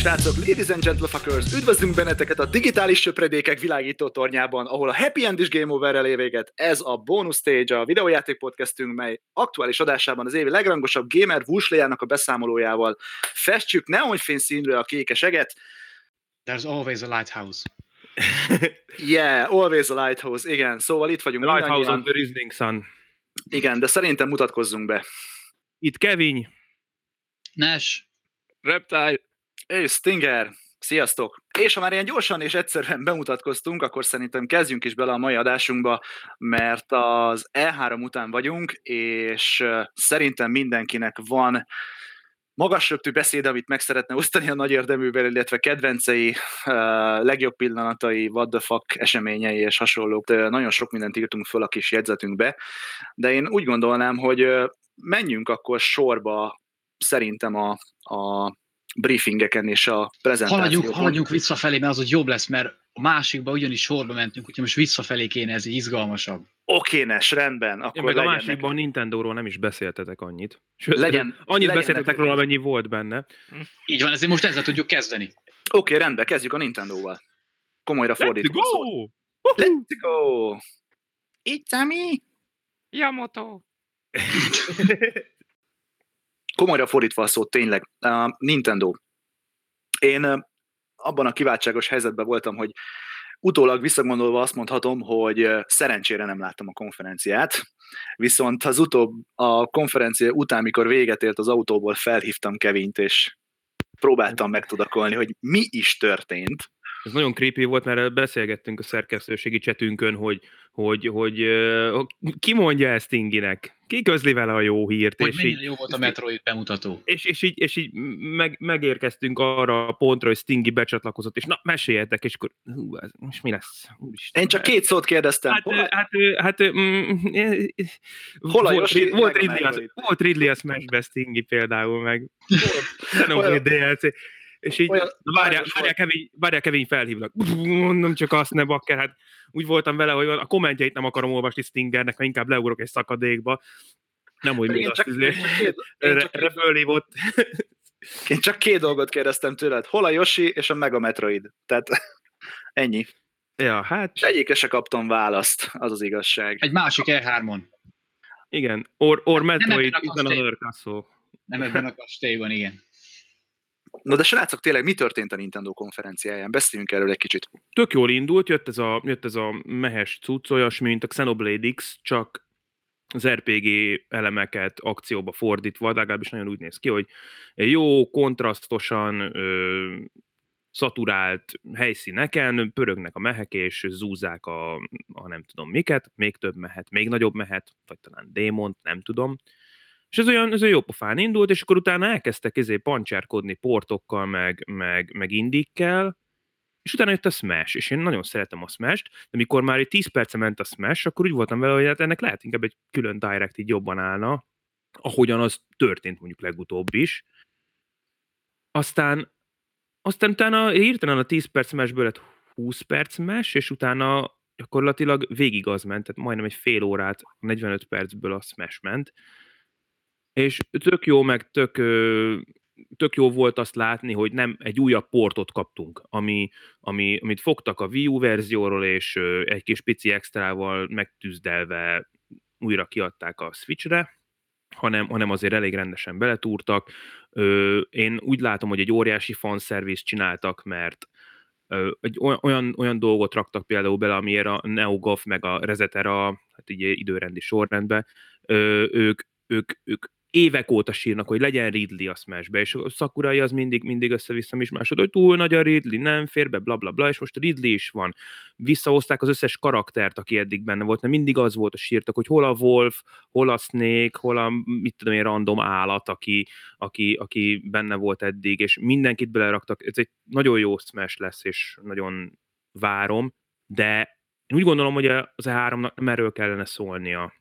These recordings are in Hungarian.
Srácok, ladies and gentlefuckers! Üdvözlünk benneteket a digitális söpredékek világító tornyában, ahol a Happy End is Game Over-rel ér véget. Ez a bonus stage, a videójáték podcastünk, mely aktuális adásában az évi legrangosabb gamer vúslejának a beszámolójával festjük neonfény színre a kékeseget. There's always a lighthouse. yeah, always a lighthouse, igen. Szóval itt vagyunk The lighthouse on the rising sun. Igen, de szerintem mutatkozzunk be. Itt Kevin, Nash, Reptile, És Stinger, sziasztok! És ha már ilyen gyorsan és egyszerűen bemutatkoztunk, akkor szerintem kezdjünk is bele a mai adásunkba, mert az E3 után vagyunk, és szerintem mindenkinek van magas röptű beszéd, amit meg szeretne osztani a nagy érdeművel, illetve kedvencei, legjobb pillanatai, what the fuck eseményei és hasonlók. Nagyon sok mindent írtunk föl a kis jegyzetünkbe, de én úgy gondolnám, hogy menjünk akkor sorba szerintem a, a briefingeken és a prezentációkon. haladjunk, haladjunk visszafelé, mert az ott jobb lesz, mert a másikba ugyanis sorba mentünk, úgyhogy most visszafelé kéne, ez így izgalmasabb. Oké, Nes, rendben, ja, akkor meg a másikban a Nintendo-ról nem is beszéltetek annyit. Sőt, Legyen- annyit legyen beszéltetek róla, amennyi volt benne. Így van, ezért most ezzel tudjuk kezdeni. Oké, rendben, kezdjük a Nintendo-val. Komolyra Let's fordítva. szó. go! Let's go! It's a me! Yamato! Komolyra fordítva a szót, tényleg. Uh, Nintendo. Én abban a kiváltságos helyzetben voltam, hogy utólag visszagondolva azt mondhatom, hogy szerencsére nem láttam a konferenciát, viszont az utóbb a konferencia után, mikor véget ért az autóból, felhívtam Kevint, és próbáltam megtudakolni, hogy mi is történt. Ez nagyon creepy volt, mert beszélgettünk a szerkesztőségi csetünkön, hogy, hogy, hogy ki mondja ezt Tinginek? Ki közli vele a jó hírt? Hogy és így, jó volt a Metroid bemutató. és, és így, és így meg, megérkeztünk arra a pontra, hogy Stingy becsatlakozott, és na, meséljetek, és akkor hú, ez most mi lesz? Úristen. Én csak két szót kérdeztem. Hát, Hol- hát, hát, mm, Hol a volt, Rid- volt, Ridley az, volt Ridley a Smash Stingy például, meg Xenoblade DLC, és így, olyan várjál, várjál, Kevin, várjál, Kevin felhívnak. Mondom csak azt, ne bakker, hát úgy voltam vele, hogy a kommentjeit nem akarom olvasni Stingernek, mert inkább leugrok egy szakadékba. Nem úgy, mint azt izé, én csak, két, én, csak, két dolgot kérdeztem tőled. Hol a Yoshi és a Mega Metroid? Tehát ennyi. Ja, hát És egyikre se kaptam választ, az az igazság. Egy másik E3-on. igen. Or, or Nem Metroid ebben a kastély-. Nem ebben a kastélyban, igen. No de srácok, tényleg mi történt a Nintendo konferenciáján? Beszéljünk erről egy kicsit. tök jól indult, jött ez a, jött ez a mehes cucc, olyasmi, mint a Xenoblade X, csak az RPG elemeket akcióba fordítva, de legalábbis nagyon úgy néz ki, hogy jó, kontrasztosan, ö, szaturált helyszíneken pörögnek a mehek, és zúzzák a, a nem tudom miket, még több mehet, még nagyobb mehet, vagy talán démont, nem tudom. És ez olyan, ez olyan jó pofán indult, és akkor utána elkezdtek ezé pancsárkodni portokkal, meg, meg, meg indikkel, és utána jött a Smash, és én nagyon szeretem a Smash-t, de mikor már egy 10 perce ment a Smash, akkor úgy voltam vele, hogy hát ennek lehet inkább egy külön direct így jobban állna, ahogyan az történt mondjuk legutóbb is. Aztán, aztán utána hirtelen a 10 perc Smashből lett 20 perc Smash, és utána gyakorlatilag végig az ment, tehát majdnem egy fél órát, 45 percből a Smash ment. És tök jó, meg tök, tök jó volt azt látni, hogy nem egy újabb portot kaptunk, ami, ami, amit fogtak a Wii U verzióról, és egy kis pici extrával megtűzdelve újra kiadták a Switchre, hanem, hanem azért elég rendesen beletúrtak. Én úgy látom, hogy egy óriási fanszervizt csináltak, mert egy olyan, olyan, dolgot raktak például bele, amiért a NeoGAF meg a Resetera, hát így időrendi sorrendben, ők, ők, ők évek óta sírnak, hogy legyen Ridley a Smashbe, és a Sakurai az mindig, mindig össze-vissza is másod, hogy túl nagy a Ridley, nem fér be, bla bla bla, és most Ridley is van. Visszahozták az összes karaktert, aki eddig benne volt, mert mindig az volt, hogy sírtak, hogy hol a Wolf, hol a Snake, hol a mit tudom én, random állat, aki, aki, aki benne volt eddig, és mindenkit beleraktak. Ez egy nagyon jó Smash lesz, és nagyon várom, de én úgy gondolom, hogy az E3-nak nem erről kellene szólnia.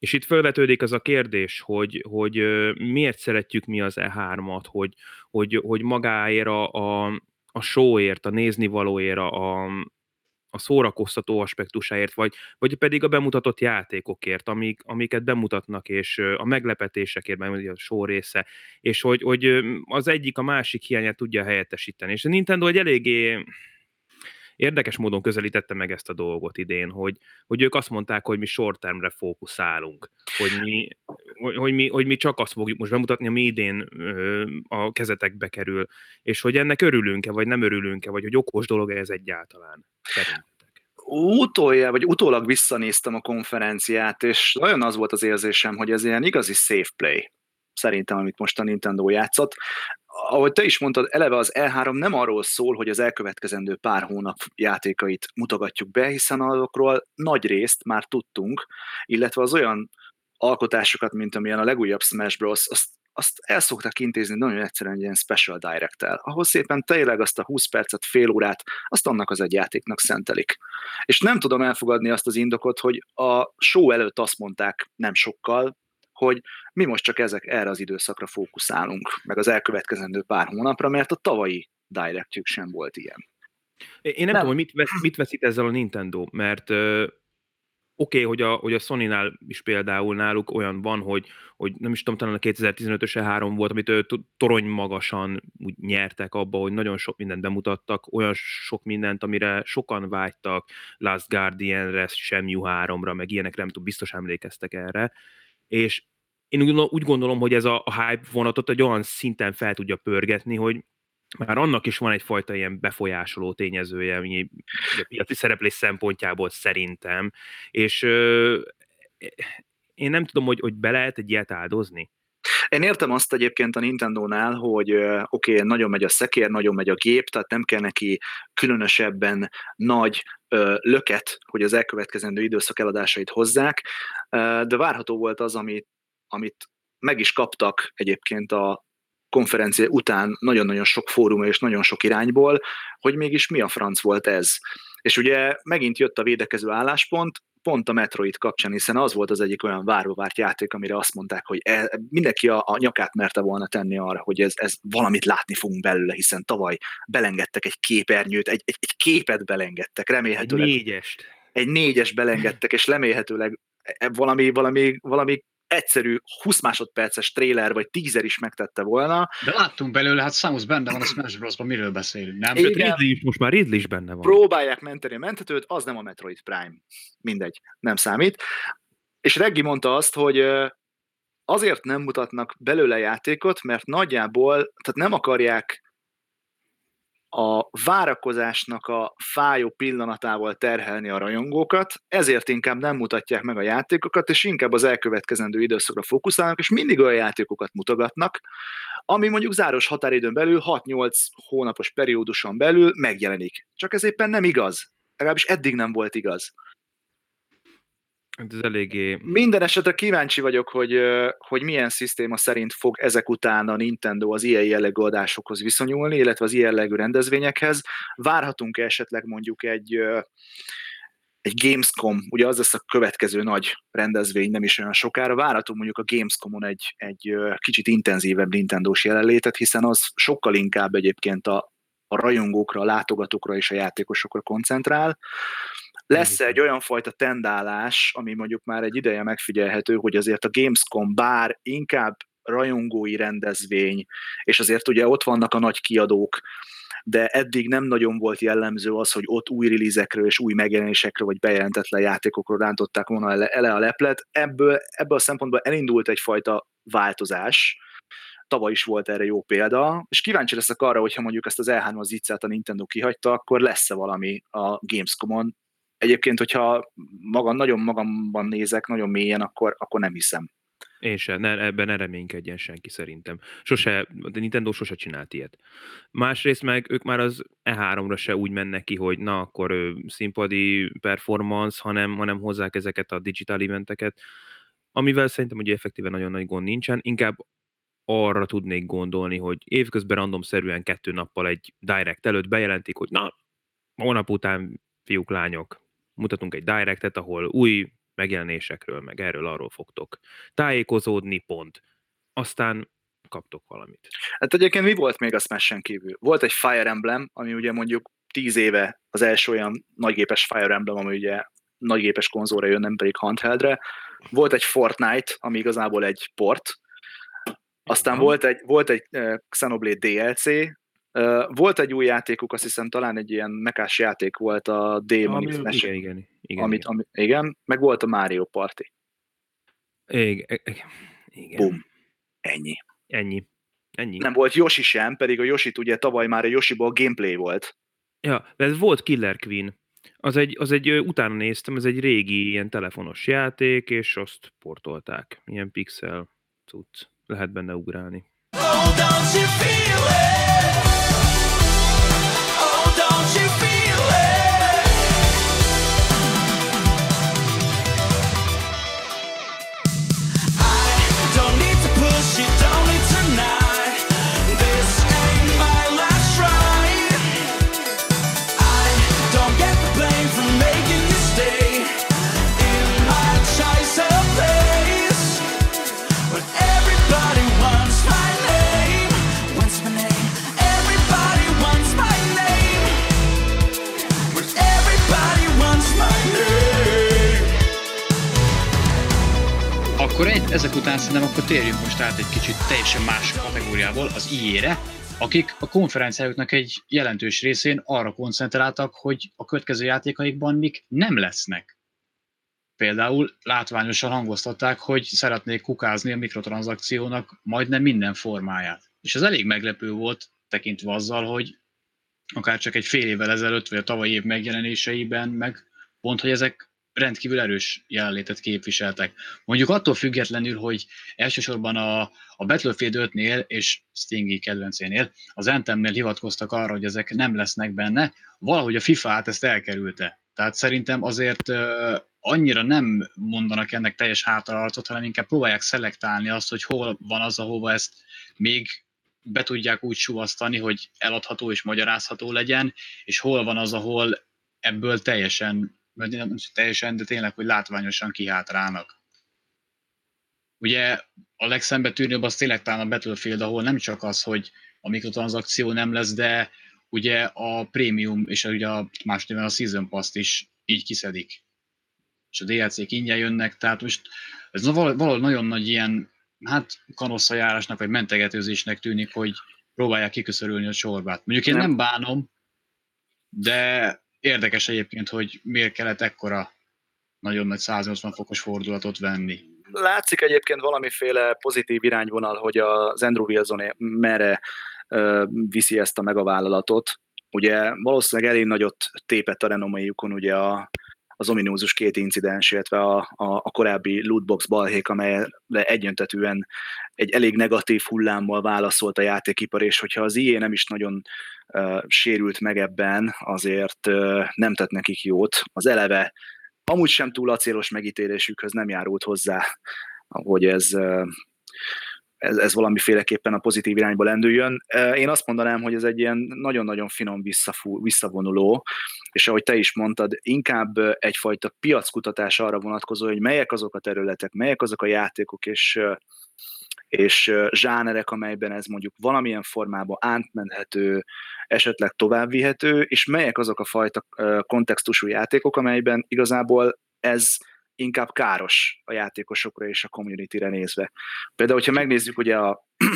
És itt felvetődik az a kérdés, hogy, hogy miért szeretjük mi az E3-at, hogy, hogy, hogy magáért a, a, a showért, a néznivalóért, a, a szórakoztató aspektusáért, vagy, vagy pedig a bemutatott játékokért, amik, amiket bemutatnak, és a meglepetésekért, mert a sor része, és hogy, hogy az egyik a másik hiányát tudja helyettesíteni. És a Nintendo egy eléggé érdekes módon közelítette meg ezt a dolgot idén, hogy, hogy ők azt mondták, hogy mi short termre fókuszálunk, hogy mi, hogy, mi, hogy mi csak azt fogjuk most bemutatni, ami idén a kezetekbe kerül, és hogy ennek örülünk-e, vagy nem örülünk-e, vagy hogy okos dolog ez egyáltalán. Utolja, vagy utólag visszanéztem a konferenciát, és nagyon az volt az érzésem, hogy ez ilyen igazi safe play szerintem, amit most a Nintendo játszott ahogy te is mondtad, eleve az E3 nem arról szól, hogy az elkövetkezendő pár hónap játékait mutogatjuk be, hiszen azokról nagy részt már tudtunk, illetve az olyan alkotásokat, mint amilyen a legújabb Smash Bros., azt, azt el szoktak intézni nagyon egyszerűen egy ilyen special direct -el, ahol szépen tényleg azt a 20 percet, fél órát, azt annak az egy játéknak szentelik. És nem tudom elfogadni azt az indokot, hogy a show előtt azt mondták nem sokkal, hogy mi most csak ezek erre az időszakra fókuszálunk, meg az elkövetkezendő pár hónapra, mert a tavalyi directjük sem volt ilyen. Én nem, nem. tudom, hogy mit, vesz, mit veszít ezzel a Nintendo, mert uh, oké, okay, hogy a, hogy a Sony-nál is például náluk olyan van, hogy, hogy nem is tudom, talán a 2015-ös E3 volt, amit ő torony magasan úgy nyertek abba, hogy nagyon sok mindent bemutattak, olyan sok mindent, amire sokan vágytak, Last Guardian-re, Shenmue 3-ra, meg ilyenekre, nem tudom, biztos emlékeztek erre, és én úgy gondolom, hogy ez a, hype vonatot egy olyan szinten fel tudja pörgetni, hogy már annak is van egyfajta ilyen befolyásoló tényezője, ami a piaci szereplés szempontjából szerintem, és ö, én nem tudom, hogy, hogy be lehet egy ilyet áldozni. Én értem azt egyébként a Nintendo-nál, hogy oké, okay, nagyon megy a szekér, nagyon megy a gép, tehát nem kell neki különösebben nagy ö, löket, hogy az elkövetkezendő időszak eladásait hozzák, de várható volt az, amit, amit meg is kaptak egyébként a konferencia után nagyon-nagyon sok fórum és nagyon sok irányból, hogy mégis mi a franc volt ez. És ugye megint jött a védekező álláspont, pont a Metroid kapcsán, hiszen az volt az egyik olyan várva várt játék, amire azt mondták, hogy e, mindenki a, a nyakát merte volna tenni arra, hogy ez, ez valamit látni fogunk belőle, hiszen tavaly belengedtek egy képernyőt, egy, egy, egy képet belengedtek, remélhetőleg. Egy négyest. Egy négyes belengedtek, és remélhetőleg e, valami, valami, valami egyszerű 20 másodperces tréler vagy tízer is megtette volna. De láttunk belőle, hát Samus benne van a Smash Bros-ban, miről beszélünk, nem? Igen, Ridley is, most már Ridley is benne van. Próbálják menteni a mentetőt, az nem a Metroid Prime. Mindegy, nem számít. És Reggi mondta azt, hogy azért nem mutatnak belőle játékot, mert nagyjából, tehát nem akarják a várakozásnak a fájó pillanatával terhelni a rajongókat, ezért inkább nem mutatják meg a játékokat, és inkább az elkövetkezendő időszakra fókuszálnak, és mindig olyan játékokat mutogatnak, ami mondjuk záros határidőn belül 6-8 hónapos perióduson belül megjelenik. Csak ez éppen nem igaz. Legalábbis eddig nem volt igaz. Ez eléggé... Minden esetre kíváncsi vagyok, hogy, hogy milyen szisztéma szerint fog ezek után a Nintendo az ilyen jellegű adásokhoz viszonyulni, illetve az ilyen jellegű rendezvényekhez. Várhatunk esetleg mondjuk egy, egy Gamescom, ugye az lesz a következő nagy rendezvény, nem is olyan sokára, várhatunk mondjuk a Gamescomon egy, egy kicsit intenzívebb Nintendo-s jelenlétet, hiszen az sokkal inkább egyébként a, a rajongókra, a látogatókra és a játékosokra koncentrál. Lesz egy olyan fajta tendálás, ami mondjuk már egy ideje megfigyelhető, hogy azért a Gamescom bár inkább rajongói rendezvény, és azért ugye ott vannak a nagy kiadók, de eddig nem nagyon volt jellemző az, hogy ott új releasekről és új megjelenésekről vagy bejelentetlen játékokról rántották volna ele, ele a leplet. Ebből, ebből a szempontból elindult egyfajta változás, tavaly is volt erre jó példa, és kíváncsi leszek arra, hogyha mondjuk ezt az E3-as ziccát a Nintendo kihagyta, akkor lesz-e valami a Gamescom-on, Egyébként, hogyha magam, nagyon magamban nézek, nagyon mélyen, akkor, akkor nem hiszem. Én sem, ne, ebben ne reménykedjen senki szerintem. Sose, a Nintendo sose csinált ilyet. Másrészt meg ők már az E3-ra se úgy mennek ki, hogy na, akkor ő, színpadi performance, hanem, hanem hozzák ezeket a digital eventeket, amivel szerintem ugye effektíve nagyon nagy gond nincsen. Inkább arra tudnék gondolni, hogy évközben randomszerűen kettő nappal egy direct előtt bejelentik, hogy na, hónap után fiúk, lányok, mutatunk egy directet, ahol új megjelenésekről, meg erről arról fogtok tájékozódni, pont. Aztán kaptok valamit. Hát egyébként mi volt még a Smash-en kívül? Volt egy Fire Emblem, ami ugye mondjuk tíz éve az első olyan nagygépes Fire Emblem, ami ugye nagygépes konzolra jön, nem pedig handheldre. Volt egy Fortnite, ami igazából egy port, aztán volt egy, volt egy uh, Xenoblade DLC, volt egy új játékuk, azt hiszem talán egy ilyen mekás játék volt a Demon Ami, igen, igen, igen, amit, igen. ami, igen, meg volt a Mario Party. Igen, igen. igen. Bum. Ennyi. Ennyi. Ennyi. Nem volt Yoshi sem, pedig a Yoshi ugye tavaly már a Yoshiból gameplay volt. Ja, de ez volt Killer Queen. Az egy, az egy, utána néztem, ez egy régi ilyen telefonos játék, és azt portolták. Ilyen pixel cucc. Lehet benne ugrálni. Oh, don't you feel it? Ezek után szerintem akkor térjünk most át egy kicsit teljesen más kategóriából, az IE-re, akik a konferenciájuknak egy jelentős részén arra koncentráltak, hogy a következő játékaikban mik nem lesznek. Például látványosan hangoztatták, hogy szeretnék kukázni a mikrotranszakciónak majdnem minden formáját. És ez elég meglepő volt, tekintve azzal, hogy akár csak egy fél évvel ezelőtt, vagy a tavalyi év megjelenéseiben, meg pont, hogy ezek rendkívül erős jelenlétet képviseltek. Mondjuk attól függetlenül, hogy elsősorban a, a Battlefield 5-nél és Stingy kedvencénél, az Anthemnél hivatkoztak arra, hogy ezek nem lesznek benne, valahogy a FIFA át ezt elkerülte. Tehát szerintem azért annyira nem mondanak ennek teljes hátraarcot, hanem inkább próbálják szelektálni azt, hogy hol van az, ahova ezt még be tudják úgy suvasztani, hogy eladható és magyarázható legyen, és hol van az, ahol ebből teljesen, vagy nem teljesen, de tényleg, hogy látványosan kihátrálnak. Ugye a legszembetűnőbb az tényleg talán a Battlefield, ahol nem csak az, hogy a mikrotranszakció nem lesz, de ugye a prémium és ugye a más néven a Season Pass-t is így kiszedik. És a DLC-k ingyen jönnek, tehát most ez val- valahol nagyon nagy ilyen, hát kanosszajárásnak vagy mentegetőzésnek tűnik, hogy próbálják kiköszörülni a sorbát. Mondjuk én Nem. nem bánom, de érdekes egyébként, hogy miért kellett ekkora nagyon nagy 180 fokos fordulatot venni. Látszik egyébként valamiféle pozitív irányvonal, hogy az Andrew Wilson merre viszi ezt a megavállalatot. Ugye valószínűleg elég nagyot tépett a renoméjukon ugye a, az ominózus két incidens, illetve a, a, a korábbi lootbox balhék, amelyre egyöntetűen egy elég negatív hullámmal válaszolt a játékipar, és hogyha az IE nem is nagyon uh, sérült meg ebben, azért uh, nem tett nekik jót. Az eleve amúgy sem túl acélos megítélésükhöz nem járult hozzá, hogy ez, ez, ez valamiféleképpen a pozitív irányba lendüljön. Én azt mondanám, hogy ez egy ilyen nagyon-nagyon finom visszafú, visszavonuló, és ahogy te is mondtad, inkább egyfajta piackutatás arra vonatkozó, hogy melyek azok a területek, melyek azok a játékok és, és zsánerek, amelyben ez mondjuk valamilyen formában átmenhető, esetleg továbbvihető, és melyek azok a fajta kontextusú játékok, amelyben igazából ez inkább káros a játékosokra és a community-re nézve. Például, hogyha megnézzük ugye a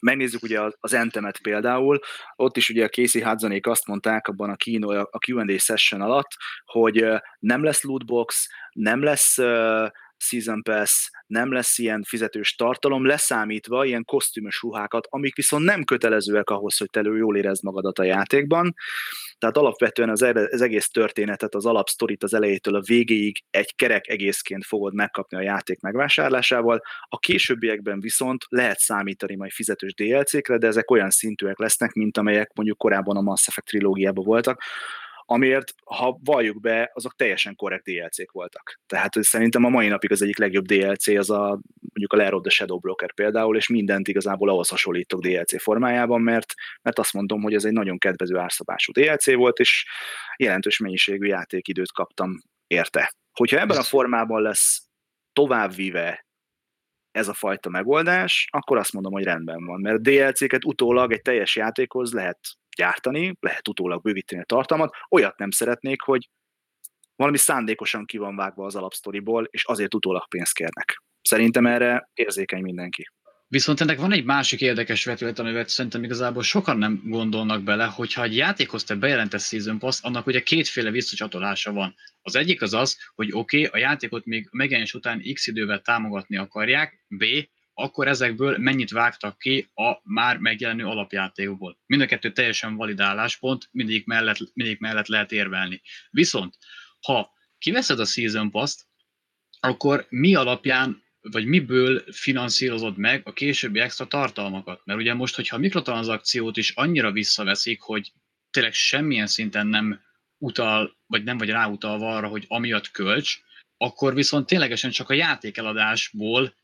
megnézzük ugye az Entemet például, ott is ugye a Casey Hudsonék azt mondták abban a, kino, a Q&A session alatt, hogy nem lesz lootbox, nem lesz Season Pass, nem lesz ilyen fizetős tartalom, leszámítva ilyen kosztümös ruhákat, amik viszont nem kötelezőek ahhoz, hogy te jól érezd magadat a játékban. Tehát alapvetően az, egész történetet, az alapsztorit az elejétől a végéig egy kerek egészként fogod megkapni a játék megvásárlásával. A későbbiekben viszont lehet számítani majd fizetős DLC-kre, de ezek olyan szintűek lesznek, mint amelyek mondjuk korábban a Mass Effect trilógiában voltak, amiért, ha valljuk be, azok teljesen korrekt DLC-k voltak. Tehát szerintem a mai napig az egyik legjobb DLC az a mondjuk a Lair of the Shadow Broker például, és mindent igazából ahhoz hasonlítok DLC formájában, mert, mert azt mondom, hogy ez egy nagyon kedvező árszabású DLC volt, és jelentős mennyiségű játékidőt kaptam érte. Hogyha ebben a formában lesz továbbvive ez a fajta megoldás, akkor azt mondom, hogy rendben van, mert DLC-ket utólag egy teljes játékhoz lehet gyártani, lehet utólag bővíteni a tartalmat, olyat nem szeretnék, hogy valami szándékosan ki van vágva az alapsztoriból, és azért utólag pénzt kérnek. Szerintem erre érzékeny mindenki. Viszont ennek van egy másik érdekes vetület, amivel szerintem igazából sokan nem gondolnak bele, hogyha egy játékhoz te bejelentesz Season Pass, annak ugye kétféle visszacsatolása van. Az egyik az az, hogy oké, okay, a játékot még megjelenés után x idővel támogatni akarják, B, akkor ezekből mennyit vágtak ki a már megjelenő alapjátékból. Mind a kettő teljesen valid álláspont, mindig mellett, mindig mellett lehet érvelni. Viszont, ha kiveszed a Season Pass-t, akkor mi alapján vagy miből finanszírozod meg a későbbi extra tartalmakat? Mert ugye most, hogyha a mikrotranszakciót is annyira visszaveszik, hogy tényleg semmilyen szinten nem utal, vagy nem vagy ráutalva arra, hogy amiatt költs, akkor viszont ténylegesen csak a játékeladásból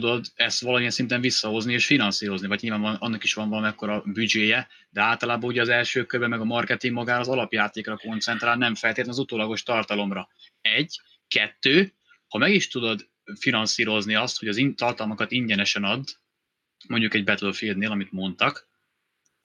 tudod ezt valamilyen szinten visszahozni és finanszírozni, vagy nyilván van, annak is van valamekkora büdzséje, de általában ugye az első körben meg a marketing magára az alapjátékra koncentrál, nem feltétlenül az utólagos tartalomra. Egy, kettő, ha meg is tudod finanszírozni azt, hogy az in- tartalmakat ingyenesen ad, mondjuk egy Battlefieldnél, amit mondtak,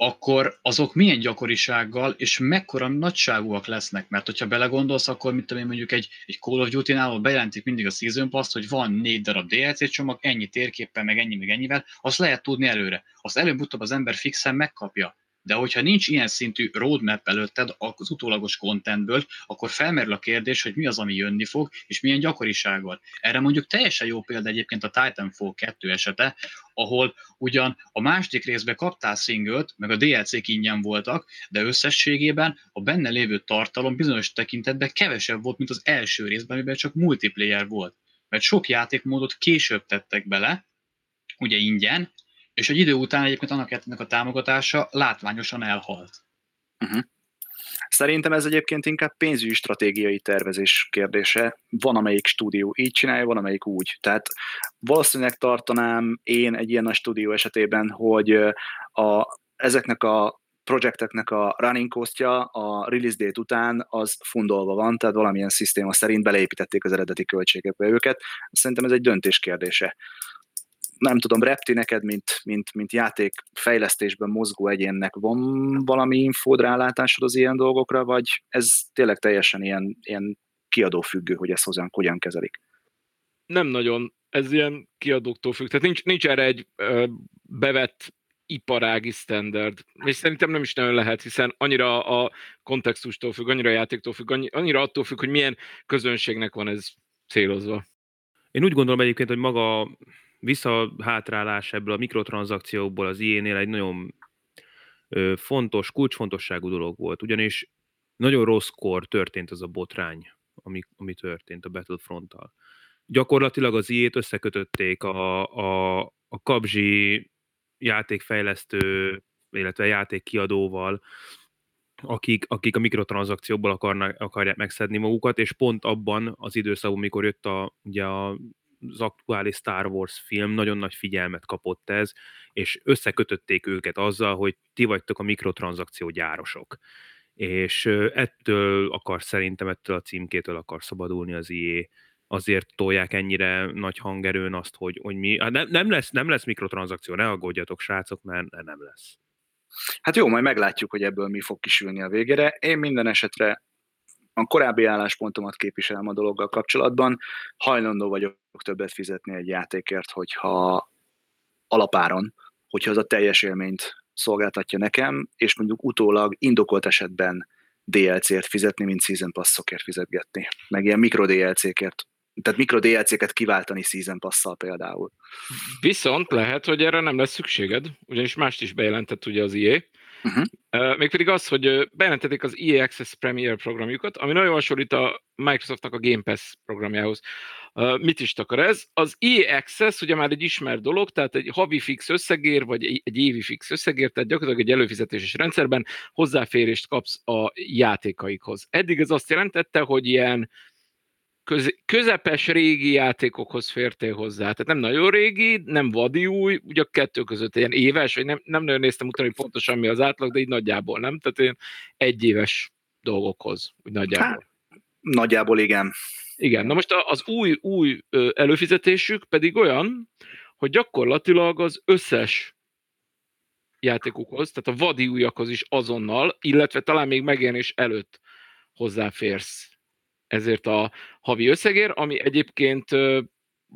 akkor azok milyen gyakorisággal és mekkora nagyságúak lesznek, mert hogyha belegondolsz, akkor mit tudom én mondjuk egy, egy Call of Duty-nál bejelentik mindig a Season Pass, hogy van négy darab DLC csomag, ennyi térképpen, meg ennyi, meg ennyivel, azt lehet tudni előre. Azt előbb-utóbb az ember fixen megkapja. De hogyha nincs ilyen szintű roadmap előtted az utólagos contentből, akkor felmerül a kérdés, hogy mi az, ami jönni fog, és milyen gyakorisággal. Erre mondjuk teljesen jó példa egyébként a Titanfall 2 esete, ahol ugyan a második részben kaptál singlet, meg a DLC-k ingyen voltak, de összességében a benne lévő tartalom bizonyos tekintetben kevesebb volt, mint az első részben, amiben csak multiplayer volt. Mert sok játékmódot később tettek bele, ugye ingyen, és egy idő után egyébként annak a támogatása látványosan elhalt. Uh-huh. Szerintem ez egyébként inkább pénzügyi stratégiai tervezés kérdése. Van, amelyik stúdió így csinálja, van, amelyik úgy. Tehát valószínűleg tartanám én egy ilyen nagy stúdió esetében, hogy a, ezeknek a projekteknek a running costja a release date után az fundolva van, tehát valamilyen szisztéma szerint beleépítették az eredeti költségekbe őket. Szerintem ez egy döntés kérdése nem tudom, Repti, neked, mint, mint, mint játék fejlesztésben mozgó egyénnek van valami infód, rálátásod az ilyen dolgokra, vagy ez tényleg teljesen ilyen, ilyen kiadó függő, hogy ezt hozzánk hogyan kezelik? Nem nagyon. Ez ilyen kiadóktól függ. Tehát nincs, nincs erre egy ö, bevett iparági standard. És szerintem nem is nagyon lehet, hiszen annyira a kontextustól függ, annyira a játéktól függ, annyira attól függ, hogy milyen közönségnek van ez célozva. Én úgy gondolom egyébként, hogy maga visszahátrálás ebből a mikrotranszakciókból az IE-nél egy nagyon fontos, kulcsfontosságú dolog volt, ugyanis nagyon rosszkor történt az a botrány, ami, ami történt a Battlefront-tal. Gyakorlatilag az IE-t összekötötték a, a, a kabzsi játékfejlesztő, illetve játékkiadóval, akik, akik a mikrotranszakciókból akarnak, akarják megszedni magukat, és pont abban az időszakban, mikor jött a, ugye a az aktuális Star Wars film nagyon nagy figyelmet kapott ez, és összekötötték őket azzal, hogy ti vagytok a mikrotranszakció gyárosok. És ettől akar szerintem, ettől a címkétől akar szabadulni az IE, azért tolják ennyire nagy hangerőn azt, hogy, hogy mi, hát nem, nem, lesz, nem lesz mikrotranszakció, ne aggódjatok srácok, mert nem lesz. Hát jó, majd meglátjuk, hogy ebből mi fog kisülni a végére. Én minden esetre a korábbi álláspontomat képviselem a dologgal kapcsolatban. Hajlandó vagyok többet fizetni egy játékért, hogyha alapáron, hogyha az a teljes élményt szolgáltatja nekem, és mondjuk utólag indokolt esetben DLC-ért fizetni, mint Season Pass-okért fizetgetni. Meg ilyen mikro DLC-kért tehát mikro DLC-ket kiváltani Season pass például. Viszont lehet, hogy erre nem lesz szükséged, ugyanis mást is bejelentett ugye az IE, Uh-huh. Uh, mégpedig az, hogy bejelentették az EA Access Premier programjukat, ami nagyon hasonlít a Microsoftnak a Game Pass programjához. Mit is takar ez? Az EA Access ugye már egy ismert dolog, tehát egy havi fix összegér, vagy egy évi fix összegér, tehát gyakorlatilag egy előfizetéses rendszerben hozzáférést kapsz a játékaikhoz. Eddig ez azt jelentette, hogy ilyen köz, közepes régi játékokhoz fértél hozzá. Tehát nem nagyon régi, nem vadi új, ugye a kettő között ilyen éves, vagy nem, nem nagyon néztem utána, hogy pontosan mi az átlag, de így nagyjából nem. Tehát ilyen egyéves dolgokhoz, úgy nagyjából. Hát, nagyjából igen. Igen, na most az új, új előfizetésük pedig olyan, hogy gyakorlatilag az összes játékukhoz, tehát a vadi újakhoz is azonnal, illetve talán még megjelenés előtt hozzáférsz ezért a havi összegért, ami egyébként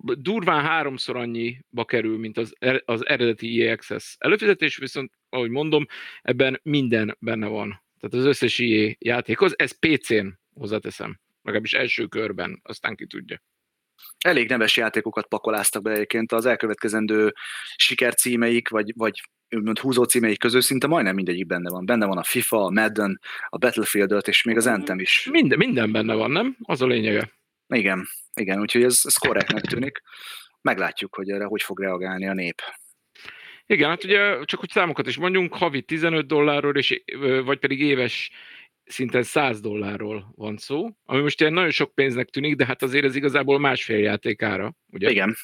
durván háromszor annyiba kerül, mint az, er- az eredeti EA előfizetés, viszont ahogy mondom, ebben minden benne van. Tehát az összes EA játékhoz, ez PC-n hozzáteszem, legalábbis első körben, aztán ki tudja. Elég neves játékokat pakoláztak be egyébként az elkövetkezendő sikercímeik, vagy, vagy úgymond húzó címeik közül szinte majdnem mindegyik benne van. Benne van a FIFA, a Madden, a Battlefield és még az Anthem is. Minden, minden benne van, nem? Az a lényege. Igen, igen, úgyhogy ez, ez korrektnek tűnik. Meglátjuk, hogy erre hogy fog reagálni a nép. Igen, hát ugye csak hogy számokat is mondjunk, havi 15 dollárról, és, vagy pedig éves szinten 100 dollárról van szó, ami most ilyen nagyon sok pénznek tűnik, de hát azért ez igazából másfél játékára, ugye? Igen,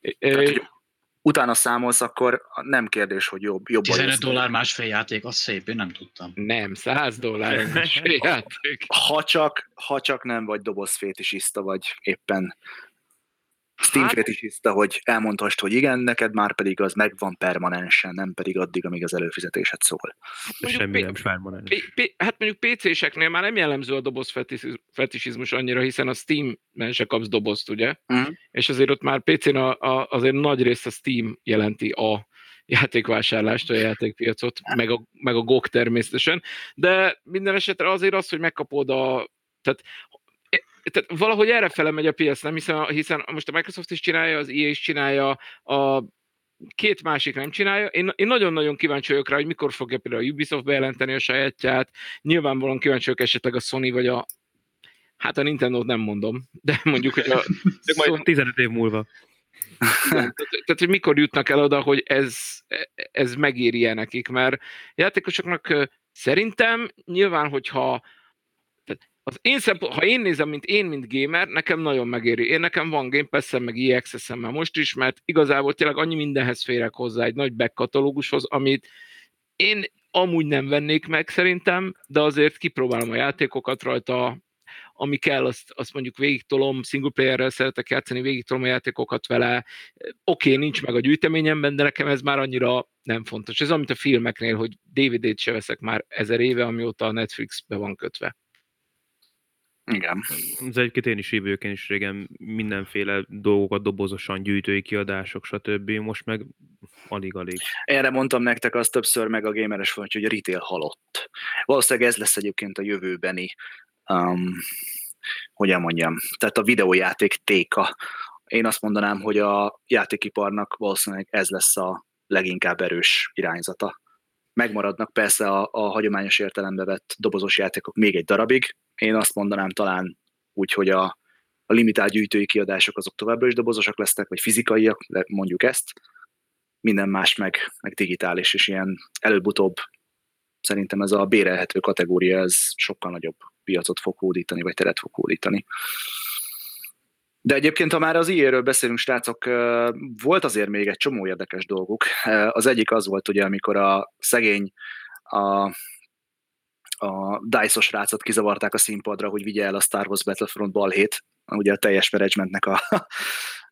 Ö, tehát, hogy utána számolsz, akkor nem kérdés, hogy jobb, jobb 15 dollár másfél játék, az szép, én nem tudtam. Nem, 100 dollár másfél játék. Ha csak, ha csak nem vagy dobozfétisista, vagy éppen Steam Hát- fétisista, hogy elmondhast, hogy igen, neked már pedig az megvan permanensen, nem pedig addig, amíg az előfizetésed szól. Mondjuk Semmi nem sárman P- P- hát mondjuk PC-seknél már nem jellemző a doboz fetis- fetisizmus annyira, hiszen a Steam-ben se kapsz dobozt, ugye? Mhm. És azért ott már PC-n a, a, azért nagy rész a Steam jelenti a játékvásárlást, a játékpiacot, meg a, meg a GOG természetesen, de minden esetre azért az, hogy megkapod a... Tehát, tehát valahogy erre fele megy a piac, nem? Hiszen, hiszen most a Microsoft is csinálja, az EA is csinálja, a két másik nem csinálja. Én, én nagyon-nagyon kíváncsi vagyok rá, hogy mikor fogja például a Ubisoft bejelenteni a sajátját. Nyilvánvalóan kíváncsi vagyok esetleg a Sony vagy a Hát a nintendo nem mondom, de mondjuk, hogy a, Csak majd 15 év múlva. tehát, tehát, hogy mikor jutnak el oda, hogy ez, ez megéri nekik, mert játékosoknak szerintem nyilván, hogyha az én szempont, ha én nézem, mint én, mint gamer, nekem nagyon megéri. Én nekem van Game pass meg EA már most is, mert igazából tényleg annyi mindenhez férek hozzá, egy nagy back katalógushoz, amit én amúgy nem vennék meg szerintem, de azért kipróbálom a játékokat rajta, ami kell, azt, azt mondjuk végigtolom, single playerrel szeretek játszani, végigtolom a játékokat vele. Oké, okay, nincs meg a gyűjteményemben, de nekem ez már annyira nem fontos. Ez amit a filmeknél, hogy DVD-t se veszek már ezer éve, amióta a Netflix be van kötve. Igen. Ez egyébként én is hívők, én is régen mindenféle dolgokat dobozosan, gyűjtői kiadások, stb. Most meg alig-alig. Erre mondtam nektek azt többször, meg a gameres volt, hogy a retail halott. Valószínűleg ez lesz egyébként a jövőbeni, um, hogyan mondjam, tehát a videójáték téka. Én azt mondanám, hogy a játékiparnak valószínűleg ez lesz a leginkább erős irányzata. Megmaradnak persze a, a hagyományos értelembe vett dobozos játékok még egy darabig. Én azt mondanám talán úgy, hogy a, a limitált gyűjtői kiadások azok továbbra is dobozosak lesznek, vagy fizikaiak, de mondjuk ezt. Minden más meg, meg digitális, és ilyen előbb-utóbb szerintem ez a bérelhető kategória, ez sokkal nagyobb piacot fog hódítani, vagy teret fog hódítani. De egyébként, ha már az IE-ről beszélünk, srácok, volt azért még egy csomó érdekes dolguk. Az egyik az volt ugye, amikor a szegény a, a DICE-os rácot kizavarták a színpadra, hogy vigye el a Star Wars Battlefront balhét, ugye a teljes managementnek a,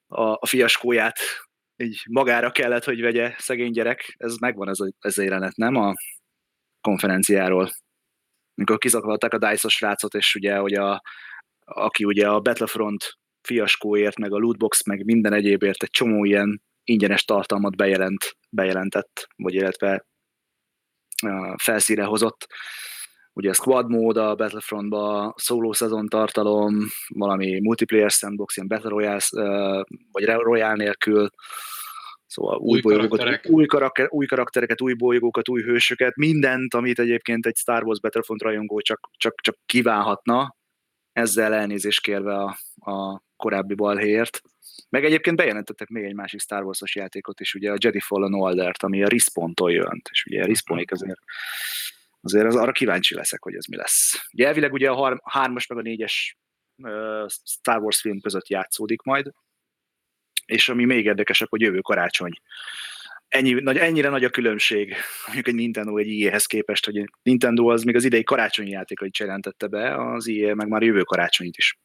a, a fiaskóját így magára kellett, hogy vegye szegény gyerek. Ez megvan ez a, ez a jelenet, nem? A konferenciáról. Amikor kizavarták a DICE-os rácot, és ugye, hogy a, aki ugye a Battlefront fiaskóért, meg a lootbox, meg minden egyébért egy csomó ilyen ingyenes tartalmat bejelent, bejelentett, vagy illetve uh, felszíre hozott. Ugye a squad mód a Battlefrontba, solo szezon tartalom, valami multiplayer sandbox, ilyen Battle Royale, uh, vagy Royale nélkül, Szóval új, Új bolygókat, karakterek. új, karakter, új karaktereket, új bolygókat, új hősöket, mindent, amit egyébként egy Star Wars Battlefront rajongó csak, csak, csak kívánhatna, ezzel elnézést kérve a, a korábbi balhéért. Meg egyébként bejelentettek még egy másik Star Wars-os játékot is, ugye a Jedi Fallen Order-t, ami a Respawn-tól jönt, és ugye a Respawnék azért, azért az, arra kíváncsi leszek, hogy ez mi lesz. Ugye elvileg ugye a har- hármas meg a négyes uh, Star Wars film között játszódik majd, és ami még érdekesebb, hogy jövő karácsony. Ennyi, nagy, ennyire nagy a különbség, mondjuk egy Nintendo egy IE-hez képest, hogy Nintendo az még az idei karácsonyi játékait jelentette be, az IE meg már jövő karácsonyit is.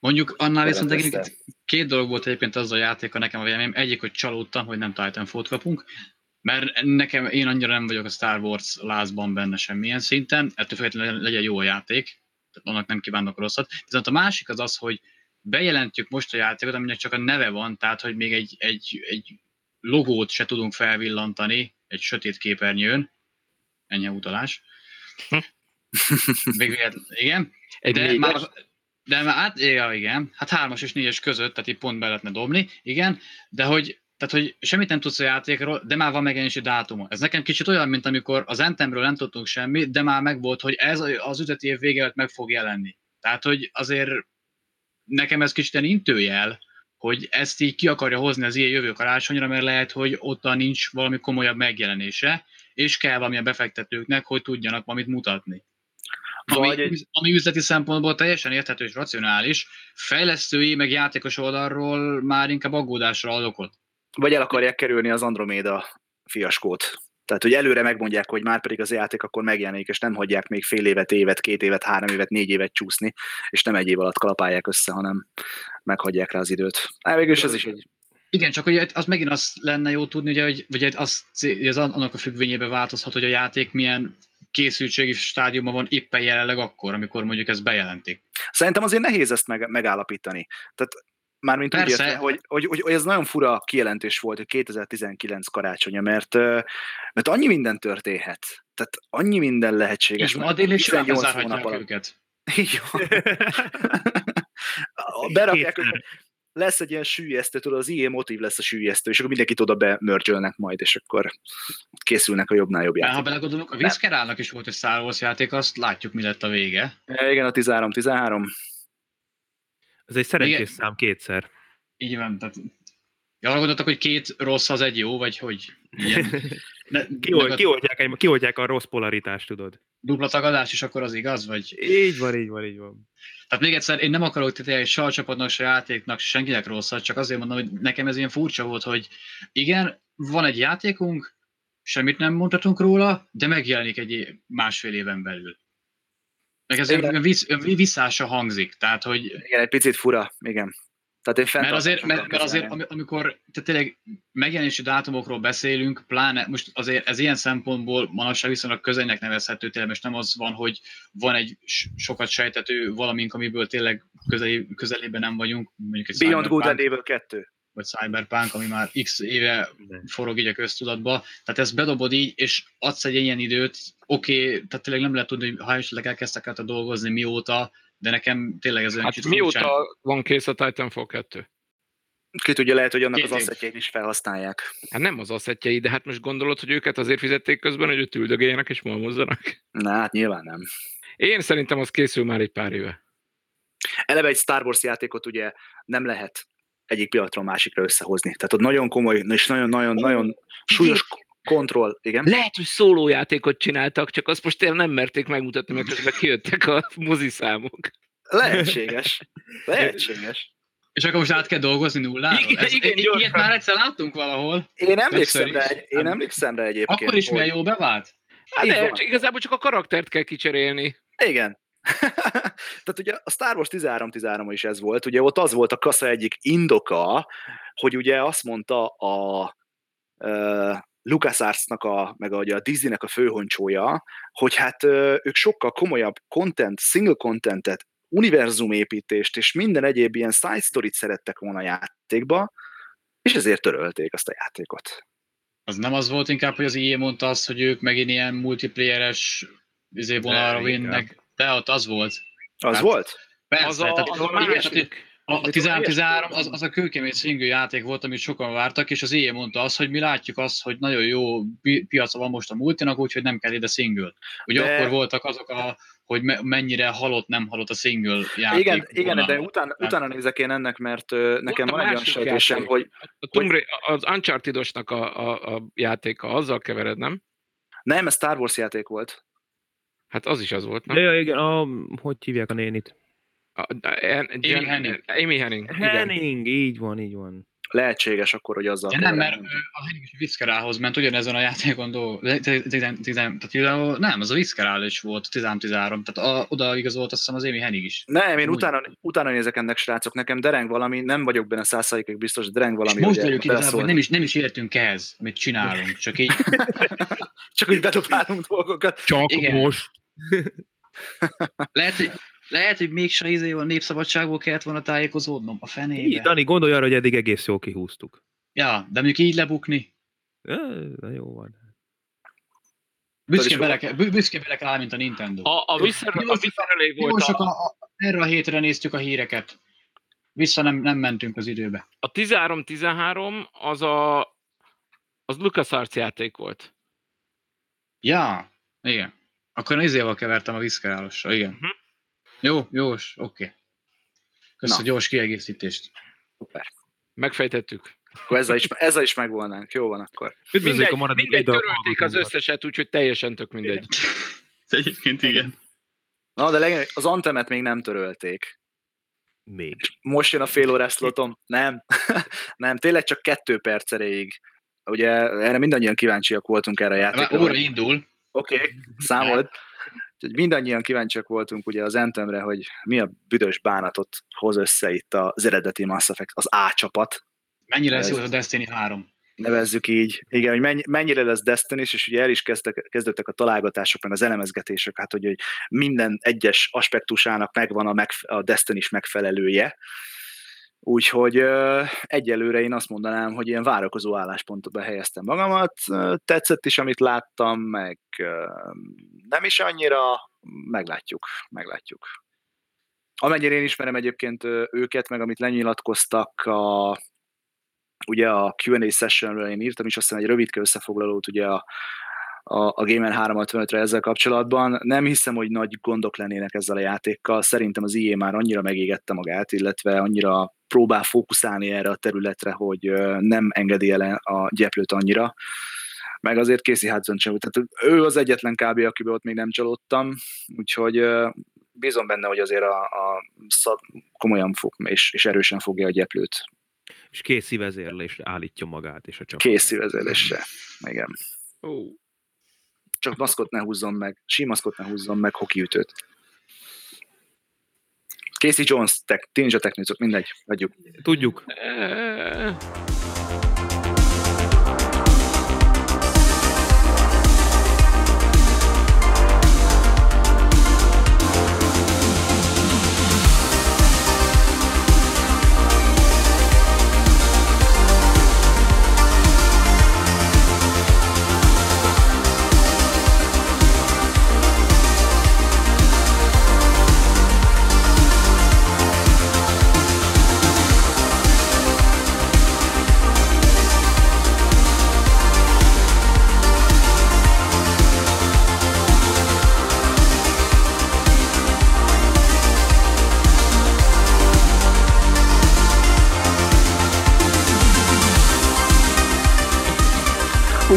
Mondjuk annál viszont egyébként két dolog volt egyébként az a játék, a nekem a véleményem. Egyik, hogy csalódtam, hogy nem Titanfall-t kapunk. Mert nekem, én annyira nem vagyok a Star Wars lázban benne semmilyen szinten, ettől függetlenül legyen jó a játék, tehát annak nem kívánok rosszat. Viszont a másik az az, hogy bejelentjük most a játékot, aminek csak a neve van, tehát hogy még egy, egy, egy logót se tudunk felvillantani egy sötét képernyőn, ennyi a utalás. Még véletlen- igen. Egy De már, de már át, ja, igen, hát hármas és négyes között, tehát így pont be lehetne dobni, igen, de hogy, tehát, hogy semmit nem tudsz a játékról, de már van megjelenési dátuma. Ez nekem kicsit olyan, mint amikor az Anthemről nem tudtunk semmit, de már megvolt, hogy ez az üzleti év vége meg fog jelenni. Tehát, hogy azért nekem ez kicsit intőjel, hogy ezt így ki akarja hozni az ilyen jövő karácsonyra, mert lehet, hogy ott nincs valami komolyabb megjelenése, és kell valamilyen befektetőknek, hogy tudjanak valamit mutatni. Ami, Vagy egy- ami üzleti szempontból teljesen érthető és racionális, fejlesztői meg játékos oldalról már inkább aggódásra ad okot. Vagy el akarják kerülni az Andromeda fiaskót. Tehát, hogy előre megmondják, hogy már pedig az játék akkor megjelenik, és nem hagyják még fél évet, évet, két évet, három évet, négy évet csúszni, és nem egy év alatt kalapálják össze, hanem meghagyják rá az időt. Hát végülis ez is egy... Igen, csak hogy az megint az lenne jó tudni, ugye, hogy, vagy az, az annak a függvényében változhat, hogy a játék milyen készültségi stádiumban van éppen jelenleg akkor, amikor mondjuk ezt bejelentik. Szerintem azért nehéz ezt meg, megállapítani. Tehát mármint úgy Persze. értve, hogy, hogy, hogy, hogy, ez nagyon fura kijelentés volt, hogy 2019 karácsonya, mert, mert annyi minden történhet. Tehát annyi minden lehetséges. És már addig is 18 hónap lezárhatják alatt. őket. Így van. Berakják őket, lesz egy ilyen sűjesztő, tudod, az IE motív lesz a sűjesztő, és akkor mindenkit oda bemörcsölnek majd, és akkor készülnek a jobbnál jobb Mert ha játék. belegondolunk, a Viscerálnak is volt egy Star Wars játék, azt látjuk, mi lett a vége. Ja, Igen, a 13-13. Ez egy szerencsés Igen. szám kétszer. Így van, tehát Ja, arra gondoltak, hogy két rossz az egy jó, vagy hogy? Ilyen. Ne, Kiold, a kioldják, a rossz polaritást, tudod. dupla tagadás is akkor az igaz, vagy? Így van, így van, így van. Tehát még egyszer, én nem akarok tényleg se a csapatnak, se a játéknak, se senkinek rosszat, csak azért mondom, hogy nekem ez ilyen furcsa volt, hogy igen, van egy játékunk, semmit nem mondhatunk róla, de megjelenik egy másfél éven belül. Meg ez olyan visszása hangzik, tehát hogy Igen, egy picit fura, igen. Tehát én mert azért, mert, mert azért amikor tehát tényleg megjelenési dátumokról beszélünk, pláne most azért ez ilyen szempontból manapság viszonylag közelnek nevezhető, tényleg most nem az van, hogy van egy sokat sejtető valamink, amiből tényleg közeli, közelében nem vagyunk, mondjuk egy Beyond Good and Evil 2. vagy Cyberpunk, ami már x éve forog így a köztudatba, tehát ezt bedobod így, és adsz egy ilyen időt, oké, okay, tehát tényleg nem lehet tudni, hogy ha esetleg elkezdtek át dolgozni mióta, de nekem tényleg ez olyan Hát kicsit mióta furcsán- van kész a Titanfall 2? Ki tudja, lehet, hogy annak Két az év. asszetjét is felhasználják. Hát nem az asszettjei, de hát most gondolod, hogy őket azért fizették közben, hogy ott üldögéljenek és malmozzanak? Na, hát nyilván nem. Én szerintem az készül már egy pár éve. Eleve egy Star Wars játékot ugye nem lehet egyik pillanatról másikra összehozni. Tehát ott nagyon komoly, és nagyon-nagyon-nagyon súlyos kontroll, igen. Lehet, hogy szólójátékot csináltak, csak azt most tényleg nem merték megmutatni, mert közben kijöttek a moziszámok. Lehetséges. Lehetséges. És akkor most át kell dolgozni nulláról? Igen, Ez, igen, gyorsan. ilyet már egyszer láttunk valahol. Én emlékszem rá, én emlékszem rá egyébként. Akkor is hogy- milyen jó bevált? Hát de, igazából csak a karaktert kell kicserélni. Igen. Tehát ugye a Star Wars 13-13 is ez volt, ugye ott az volt a kasza egyik indoka, hogy ugye azt mondta a LucasArts-nak, a, meg a, a Disney-nek a főhoncsója, hogy hát ők sokkal komolyabb content, single contentet, univerzumépítést és minden egyéb ilyen side story-t szerettek volna a játékba, és ezért törölték azt a játékot. Az nem az volt inkább, hogy az IE mondta azt, hogy ők megint ilyen multiplayeres izé vonalra vinnek. De ott az volt. Az Hát, volt? Persze, Az a, tehát, az a másik. A, a Mit 13 tudom, az, az a kőkemény single játék volt, amit sokan vártak, és az IE mondta azt, hogy mi látjuk azt, hogy nagyon jó pi- piaca van most a multinak, úgyhogy nem kell ide single. Ugye De- akkor voltak azok a, hogy me, mennyire halott, nem halott a single játék. Igen, igen de utána, utána nézek én ennek, mert nekem van egy olyan sejtésem, hogy A Tomb Ra- az Uncharted-osnak a, a, a játéka, azzal kevered, nem? nem, ez Star Wars játék volt. Hát az is az volt, nem? Ja, igen, a, hogy hívják a nénit? A, a, en, Jen- Henning. Amy Henning. Igen. Henning, így van, így van. lehetséges akkor, hogy azzal Ja, nem, mert a Henning is Viszkerához ment ugyanezen a játékon dolg. de- de- de- de- Tehát igazából nem, az a Viszkerál is volt 13-13, tehát a, oda igazolt azt hiszem az Émi Henning is. Nem, én utána, utána nézek ennek, srácok, nekem dereng valami, nem vagyok benne száz százalékig biztos, de dereng És valami. most hogy vagyok igazából, hogy nem is, nem is értünk ehhez, amit csinálunk, csak így Csak úgy bedobálunk dolgokat. Csak Igen. most. lehet, hogy, lehet, hogy mégse izé a népszabadságból kellett volna tájékozódnom a Így, fenébe. Dani, gondolj arra, hogy eddig egész jól kihúztuk. Ja, de mondjuk így lebukni, Na jó van. büszkén is bele, volt. kell- bü- büszkén bele kell áll, mint a Nintendo. A, a, vissza, Jó, a visszarelé Jó, volt csak a, a, a, erre a hétre néztük a híreket. Vissza nem, nem mentünk az időbe. a 13-13 az a az LucasArts játék volt. Ja, igen. Akkor az izéval kevertem a viszkerálossal, igen. Mhm. Jó, jós, oké. Kösz Na. a gyors kiegészítést. Szuper. Megfejtettük. Akkor ezzel is, ezzel is megvolnánk. Jó van akkor. Üdvözlök Mindegy, a maradék mindegy törölték az összeset, úgyhogy teljesen tök mindegy. Egyébként igen. Na, de legyen, az Antemet még nem törölték. Még. Most jön a fél órás slotom. Nem. nem, tényleg csak kettő perc erejéig. Ugye erre mindannyian kíváncsiak voltunk erre a Már játékra. óra indul. Oké, okay, számold. Úgyhogy mindannyian kíváncsiak voltunk ugye az Anthemre, hogy mi a büdös bánatot hoz össze itt az eredeti Mass Effect, az A csapat, Mennyire lesz Ez- jó az a Destiny 3? nevezzük így. Igen, hogy mennyi, mennyire lesz Destiny, és ugye el is kezdtek, kezdődtek a találgatások, meg az elemezgetések, hát hogy, hogy minden egyes aspektusának megvan a, megf- a Destiny is megfelelője. Úgyhogy egyelőre én azt mondanám, hogy ilyen várakozó álláspontba helyeztem magamat. Tetszett is, amit láttam, meg nem is annyira, meglátjuk, meglátjuk. Amennyire én ismerem egyébként őket, meg amit lenyilatkoztak a, ugye a Q&A sessionről én írtam is aztán egy rövidke összefoglalót ugye a, a, a Gamer 365-re ezzel kapcsolatban. Nem hiszem, hogy nagy gondok lennének ezzel a játékkal. Szerintem az IE már annyira megégette magát, illetve annyira próbál fókuszálni erre a területre, hogy nem engedi el a gyeplőt annyira. Meg azért Casey Hudson sem. Tehát ő az egyetlen kb. akiben ott még nem csalódtam, úgyhogy bízom benne, hogy azért a, a szab, komolyan fog, és, és erősen fogja a gyeplőt És kész vezérlésre állítja magát és a csapat. Kész vezérésre. Igen. Ó, Csak maszkot ne húzzon meg, símaszkot ne húzzon meg, hokiütőt. Casey Jones, tek, Ninja Technicok, mindegy, adjuk. Tudjuk.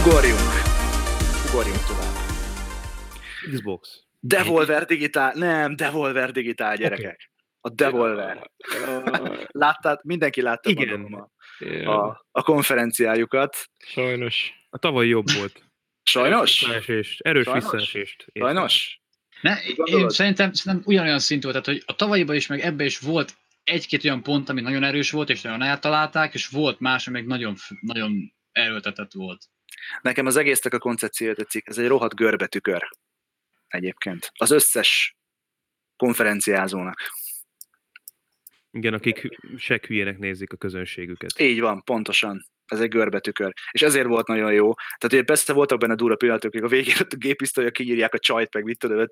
Ugorjunk. Ugorjunk tovább. Xbox. Devolver Digitál, nem, Devolver Digitál, gyerekek. A Devolver. Láttad, mindenki látta Igen. a, a, a konferenciájukat. sajnos. A tavaly jobb volt. Sajnos? Visszaesést, erős Sajnos? visszaesést. Sajnos? Ne, én szerintem, szerintem ugyanolyan szintű volt, tehát hogy a tavalyiban is, meg ebbe is volt egy-két olyan pont, ami nagyon erős volt, és nagyon eltalálták, és volt más, ami nagyon, nagyon erőltetett volt. Nekem az egésznek a koncepciója tetszik, ez egy rohadt görbetükör egyébként. Az összes konferenciázónak. Igen, akik se hülyének nézik a közönségüket. Így van, pontosan. Ez egy görbetükör. És ezért volt nagyon jó. Tehát ugye persze voltak benne durva pillanatok, a végén a géppisztolya kinyírják a csajt, meg mit tudom,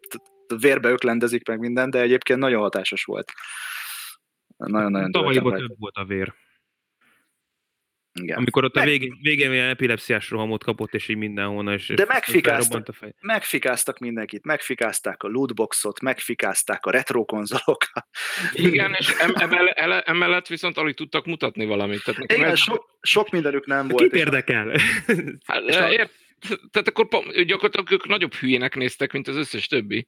vérbe öklendezik meg minden, de egyébként nagyon hatásos volt. Nagyon-nagyon Tavalyiban több volt a vér. Igen. Amikor ott a Meg- végén, végén ilyen epilepsziás rohamot kapott, és így mindenhonnan, és De és megfikáztak. a fej. Megfikáztak mindenkit, megfikázták a lootboxot, megfikázták a retro konzolokat. Igen, és em- emellett, viszont alig tudtak mutatni valamit. Tehát Igen, ez- sok, sok mindenük nem volt. Kit érdekel? Hát, És a- ért, tehát akkor gyakorlatilag ők nagyobb hülyének néztek, mint az összes többi.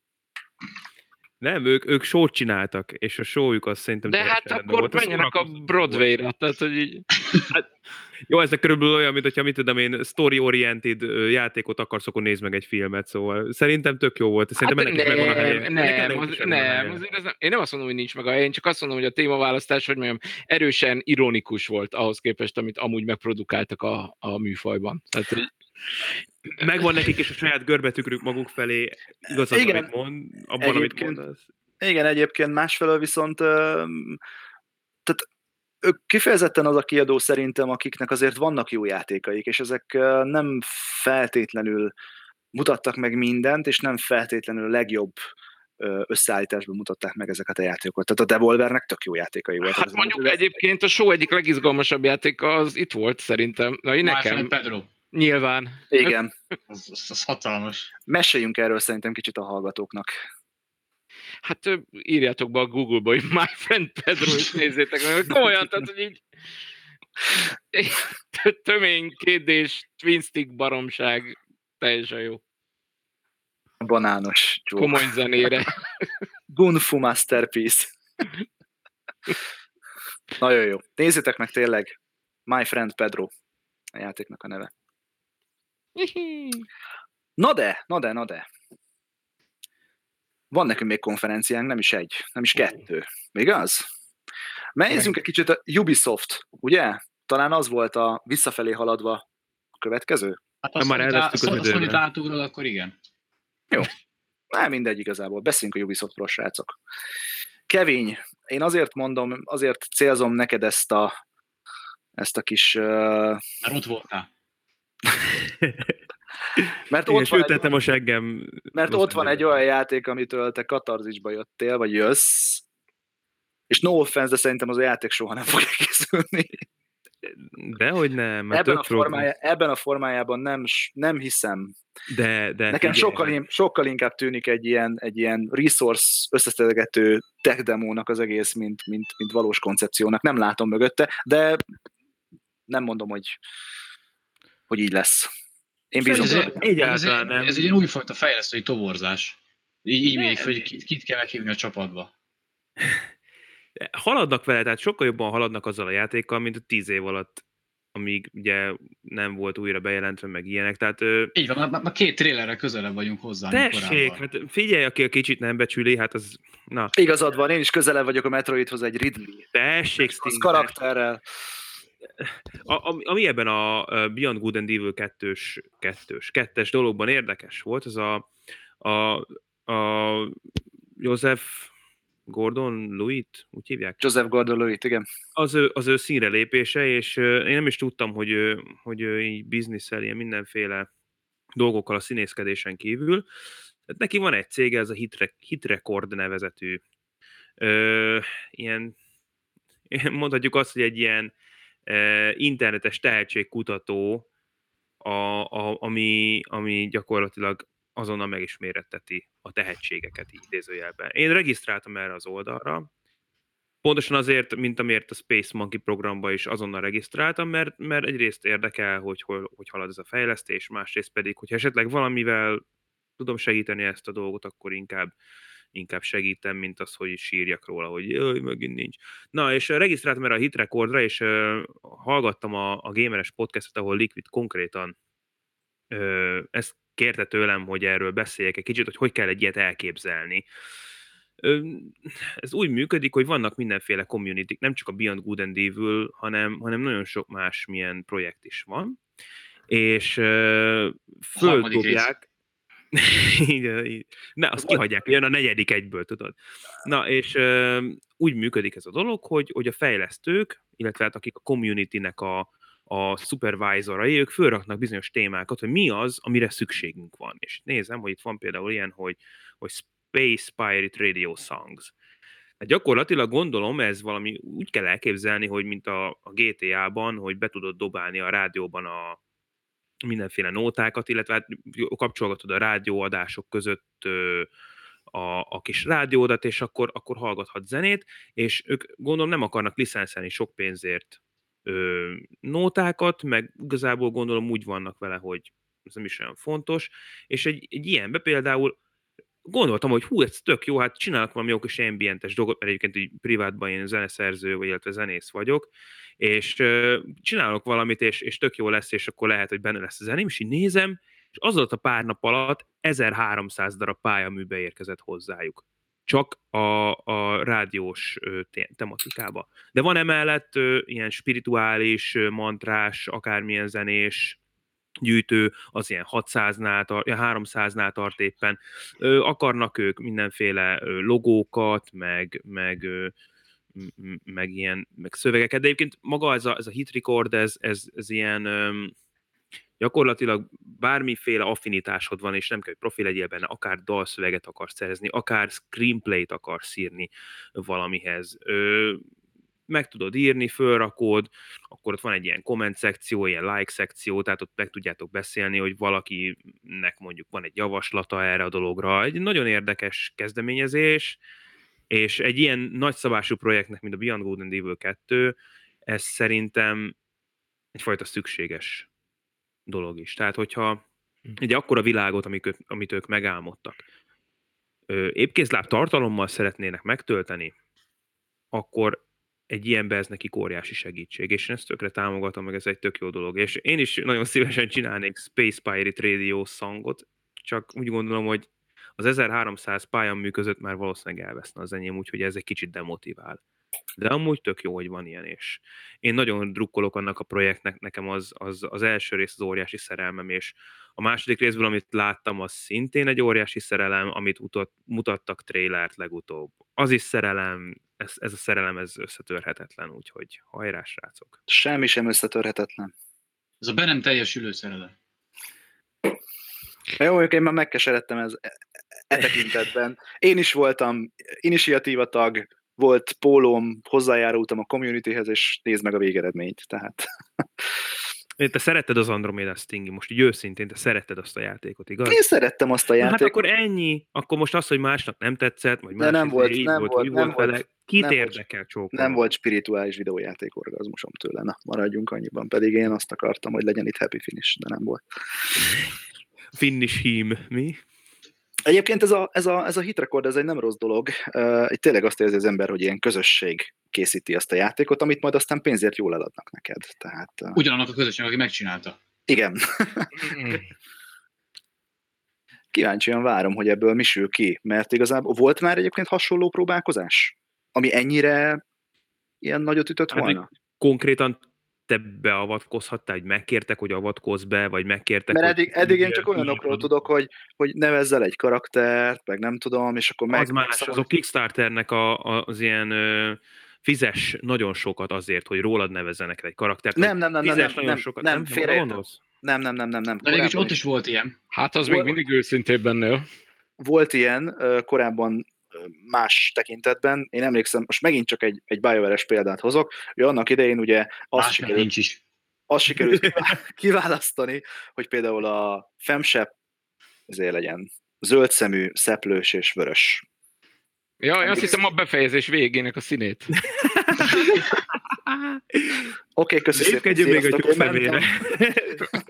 Nem, ők, ők show csináltak, és a showjuk az szerintem De hát akkor menjenek a Broadway-ra, tehát hogy így... Jó, ez körülbelül olyan, mint hogyha mit tudom én, story-oriented játékot akarsz, akkor nézd meg egy filmet, szóval szerintem tök jó volt. Szerintem ennek is megvan a helye. Hát nem, Ennek- nem, az, nem helye. azért ez nem, én nem azt mondom, hogy nincs meg a hely, én csak azt mondom, hogy a témaválasztás, hogy mondjam, erősen ironikus volt ahhoz képest, amit amúgy megprodukáltak a, a műfajban. Tehát, Megvan nekik is a saját görbetükrük maguk felé, igazad, Igen. amit mond, abban, amit Egyébként- mondasz. Igen, egyébként másfelől viszont ö, tehát ők kifejezetten az a kiadó szerintem, akiknek azért vannak jó játékaik, és ezek nem feltétlenül mutattak meg mindent, és nem feltétlenül a legjobb összeállításban mutatták meg ezeket a játékokat. Tehát a Devolvernek tök jó játékai voltak. hát Az mondjuk elmúlt- egyébként a show egyik legizgalmasabb játéka az itt volt szerintem. Na, én nekem Pedro. nyilván. Igen, Az, az, az hatalmas. meséljünk erről szerintem kicsit a hallgatóknak. Hát írjátok be a Google-ba, hogy My Friend Pedro, és nézzétek meg. Komolyan, tehát, hogy így tömény, kétdés, twin stick baromság, teljesen jó. Banános joke. Komoly zenére. Gunfu Masterpiece. Nagyon jó. Nézzétek meg tényleg. My Friend Pedro a játéknak a neve. Na de, na de, na de. Van nekünk még konferenciánk, nem is egy, nem is kettő. Igaz? Nézzünk egy kicsit a Ubisoft, ugye? Talán az volt a visszafelé haladva a következő? Hát azt már elvesztük az időben. átugrod, akkor igen. Nem mindegy igazából, beszéljünk a Ubisoftról, srácok. Kevin, én azért mondom, azért célzom neked ezt a, ezt a kis... Uh, Már ott voltál. mert Igen, ott van, egy, a seggem. mert ott van egy olyan játék, amitől te katarzisba jöttél, vagy jössz, és no offense, de szerintem az a játék soha nem fog elkészülni. Dehogy nem, mert Ebben a, formája, ebben a formájában nem, nem hiszem. De, de Nekem figyelj, sokkal, sokkal inkább tűnik egy ilyen, egy ilyen resource összeszedegető tech demónak az egész, mint, mint, mint valós koncepciónak. Nem látom mögötte, de nem mondom, hogy, hogy így lesz. Én bízom. Ez, ez, egy, nem. ez egy újfajta fejlesztői toborzás. Így, így még, hogy kit, kit kell meghívni a csapatba. haladnak vele, tehát sokkal jobban haladnak azzal a játékkal, mint a tíz év alatt, amíg ugye nem volt újra bejelentve, meg ilyenek. Tehát ö, Így van, már, már két trélerre közelebb vagyunk hozzá, tessék, hát figyelj, aki a kicsit nem becsüli, hát az, na, Igazad van, én is közelebb vagyok a Metroidhoz egy Ridley. tessék, Az Sting, karakterrel. A, ami, ebben a Beyond Good and Evil 2-s, 2-s, 2-es dologban érdekes volt, az a, a, a Joseph Gordon Lewitt, úgy hívják? Joseph Gordon-Levitt, igen. az ő, az ő színre lépése, és én nem is tudtam, hogy, ő, hogy ő így bizniszel ilyen mindenféle dolgokkal a színészkedésen kívül. Tehát neki van egy cége, ez a Hit, Hit Record nevezetű ö, ilyen, mondhatjuk azt, hogy egy ilyen internetes tehetségkutató, a, a, ami, ami gyakorlatilag azonnal meg is méretteti a tehetségeket idézőjelben. Én regisztráltam erre az oldalra, Pontosan azért, mint amiért a Space Monkey programba is azonnal regisztráltam, mert, mert egyrészt érdekel, hogy, hogy hogy halad ez a fejlesztés, másrészt pedig, hogyha esetleg valamivel tudom segíteni ezt a dolgot, akkor inkább, inkább segítem, mint az, hogy sírjak róla, hogy jaj, megint nincs. Na, és regisztráltam erre a Hit Recordra, és uh, hallgattam a, a Gameres podcastot, ahol Liquid konkrétan uh, ezt kérte tőlem, hogy erről beszéljek egy kicsit, hogy hogy kell egy ilyet elképzelni. Ez úgy működik, hogy vannak mindenféle community nem csak a Beyond Good and Evil, hanem, hanem nagyon sok más milyen projekt is van, és földobják, így, így. Ne, azt kihagyják, jön a negyedik egyből, tudod. Na, és ö, úgy működik ez a dolog, hogy, hogy a fejlesztők, illetve hát akik a community-nek a, a supervisorai, ők fölraknak bizonyos témákat, hogy mi az, amire szükségünk van. És nézem, hogy itt van például ilyen, hogy, hogy Space Pirate Radio Songs. Hát gyakorlatilag gondolom, ez valami úgy kell elképzelni, hogy mint a, a GTA-ban, hogy be tudod dobálni a rádióban a mindenféle nótákat, illetve hát kapcsolgatod a rádióadások között a, a kis rádiódat, és akkor, akkor hallgathat zenét, és ők gondolom nem akarnak licenszelni sok pénzért ö, nótákat, meg igazából gondolom úgy vannak vele, hogy ez nem is olyan fontos, és egy, egy ilyenbe például gondoltam, hogy hú, ez tök jó, hát csinálok valami jó kis ambientes dolgot, mert egyébként így privátban én zeneszerző, vagy illetve zenész vagyok, és csinálok valamit, és, és tök jó lesz, és akkor lehet, hogy benne lesz a zeném, és így nézem, és az a pár nap alatt 1300 darab pályaműbe érkezett hozzájuk. Csak a, a rádiós ö, tematikába. De van emellett ö, ilyen spirituális, ö, mantrás, akármilyen zenés, gyűjtő, az ilyen 600-nál, tar- ja, 300-nál tart éppen. Ö, akarnak ők mindenféle logókat, meg, meg, meg ilyen meg szövegeket, de egyébként maga ez a, ez a hit record, ez, ez, ez ilyen öm, gyakorlatilag bármiféle affinitásod van, és nem kell, hogy profi legyél benne, akár dalszöveget akarsz szerezni, akár screenplay-t akarsz írni valamihez. Ö, meg tudod írni, fölrakod, akkor ott van egy ilyen komment szekció, ilyen like szekció, tehát ott meg tudjátok beszélni, hogy valakinek mondjuk van egy javaslata erre a dologra. Egy nagyon érdekes kezdeményezés, és egy ilyen nagyszabású projektnek, mint a Beyond Good and Evil 2, ez szerintem egyfajta szükséges dolog is. Tehát, hogyha egy akkora világot, amik, amit ők megálmodtak, épkézláb tartalommal szeretnének megtölteni, akkor egy ilyenbe ez nekik óriási segítség, és én ezt tökre támogatom, meg ez egy tök jó dolog. És én is nagyon szívesen csinálnék Space Pirate Radio szangot, csak úgy gondolom, hogy az 1300 pályamű között már valószínűleg elveszne az enyém, úgyhogy ez egy kicsit demotivál. De amúgy tök jó, hogy van ilyen, és én nagyon drukkolok annak a projektnek, nekem az, az, az első rész az óriási szerelmem, és a második részből, amit láttam, az szintén egy óriási szerelem, amit utat, mutattak trailert legutóbb. Az is szerelem, ez, ez a szerelem, ez összetörhetetlen, úgyhogy hajrá, srácok. Semmi sem összetörhetetlen. Ez a be nem teljesülő szerelem. Jó, én már megkeseredtem ez, e tekintetben. Én is voltam initiatíva tag, volt pólóm, hozzájárultam a communityhez, és nézd meg a végeredményt. Tehát Te szeretted az Andromeda Stingy, most így őszintén, te szeretted azt a játékot, igaz? én szerettem azt a Na, hát játékot. akkor ennyi. Akkor most az, hogy másnak nem tetszett, vagy De más nem izé volt- így nem volt, volt- nem volt vele. Kit nem volt- érdekel csókolom? Nem volt spirituális videójáték orgazmusom tőle. Na, maradjunk annyiban. Pedig én azt akartam, hogy legyen itt happy finish, de nem volt. Finnish hím, mi? Egyébként ez a, ez a, ez a hit record, ez egy nem rossz dolog. Uh, itt tényleg azt érzi az ember, hogy ilyen közösség készíti azt a játékot, amit majd aztán pénzért jól eladnak neked. Tehát, uh, Ugyanannak a közösség, aki megcsinálta. igen, kíváncsian várom, hogy ebből mi sül ki, mert igazából volt már egyébként hasonló próbálkozás, ami ennyire ilyen nagyot ütött Hát, volna? Konkrétan te beavatkozhattál, hogy megkértek, hogy avatkozz be, vagy megkértek, Mert hogy eddig, eddig én csak olyanokról tudok, hogy, hogy nevezzel egy karaktert, meg nem tudom, és akkor meg... Az más, azok Kickstarternek a, az ilyen ö, fizes nagyon sokat azért, hogy rólad nevezzenek egy karaktert. Nem, nem, nem, nem, fizes nem, nagyon nem, sokat. nem, nem, nem? Nem, nem, nem, nem, nem. De mégis ott is volt ilyen. Hát az még mindig őszintébb ennél. volt ilyen korábban más tekintetben. Én emlékszem, most megint csak egy, egy BioWare-es példát hozok, hogy annak idején ugye azt sikerült, nincs is. azt sikerült kivá- kiválasztani, hogy például a femsep ezért legyen zöldszemű, szeplős és vörös. Ja, én azt hiszem a befejezés végének a színét. Oké, okay, köszi szépen. Lépkedjünk még a tyúkfemére. mentem.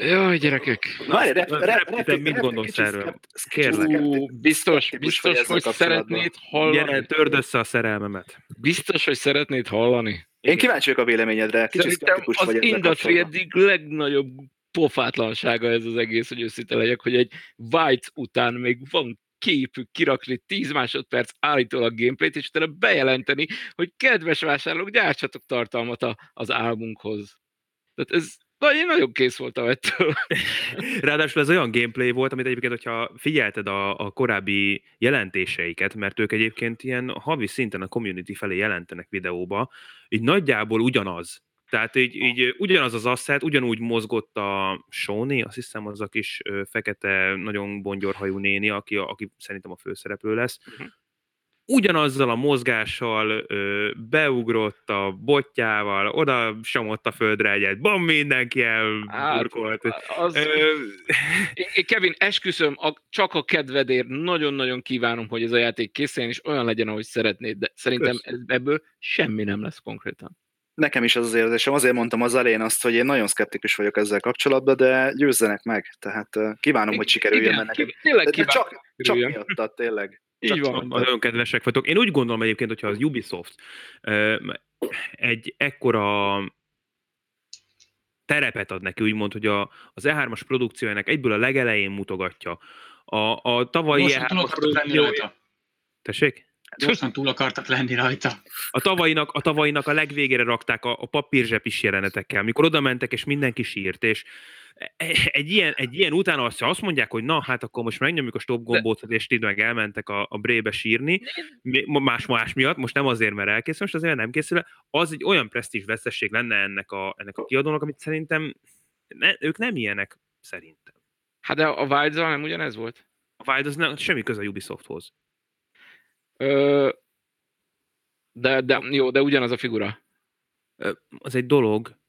Jaj, gyerekek. Várj, rep, Rep- rep, rep, mit gondolsz erről? Kérlek. biztos, biztos, hogy szeretnéd Gyere, hallani. törd össze a szerelmemet. Biztos, hogy szeretnéd hallani. Én kíváncsi vagyok a véleményedre, kicsit Szerintem az industry eddig legnagyobb pofátlansága ez az egész, hogy őszinte legyek, hogy egy White után még van képük kirakni 10 másodperc állítólag gameplayt, és utána bejelenteni, hogy kedves vásárlók, gyártsatok tartalmat a, az álmunkhoz. Tehát ez na, én nagyon kész voltam ettől. Ráadásul ez olyan gameplay volt, amit egyébként, hogyha figyelted a, a korábbi jelentéseiket, mert ők egyébként ilyen havi szinten a community felé jelentenek videóba, így nagyjából ugyanaz. Tehát így, így ugyanaz az asset, ugyanúgy mozgott a Sony, azt hiszem az a kis fekete, nagyon bongyorhajú néni, aki, aki szerintem a főszereplő lesz. Mhm. Ugyanazzal a mozgással ö, beugrott a botjával, oda samott a földre egyet, bam, mindenki elburkolt. az, Ö, Én- én, Kevin, esküszöm, a, csak a kedvedért nagyon-nagyon kívánom, hogy ez a játék készüljön, és olyan legyen, ahogy szeretnéd, de szerintem Kösz. ez, ebből semmi nem lesz konkrétan. Nekem is az az érzésem, azért mondtam az elején azt, hogy én nagyon szkeptikus vagyok ezzel kapcsolatban, de győzzenek meg. Tehát kívánom, hogy sikerüljön Igen, ennek. Tényleg De, de kívánom, csak, csak miattad, tényleg. Így van. Nagyon kedvesek vagytok. Én úgy gondolom egyébként, hogyha az Ubisoft egy ekkora terepet ad neki, úgymond, hogy a, az E3-as produkciójának egyből a legelején mutogatja. A, a tavalyi túl E3-as akartak lenni produkció... rajta. Tessék? Gyorsan túl akartak lenni rajta. A tavalyinak, a tavalyinak a legvégére rakták a, a papírzsepis jelenetekkel, mikor oda mentek, és mindenki sírt, és egy ilyen, egy ilyen utána azt, ha azt mondják, hogy na, hát akkor most megnyomjuk a stop gombot, és ti meg elmentek a, a brébe sírni, más más miatt, most nem azért, mert elkészül, most azért nem készül, az egy olyan presztízs vesztesség lenne ennek a, ennek a kiadónak, amit szerintem ne, ők nem ilyenek, szerintem. Hát de a wild nem ugyanez volt? A Wild az nem, semmi köze a Ubisofthoz. Ö, de, de, jó, de ugyanaz a figura. az egy dolog.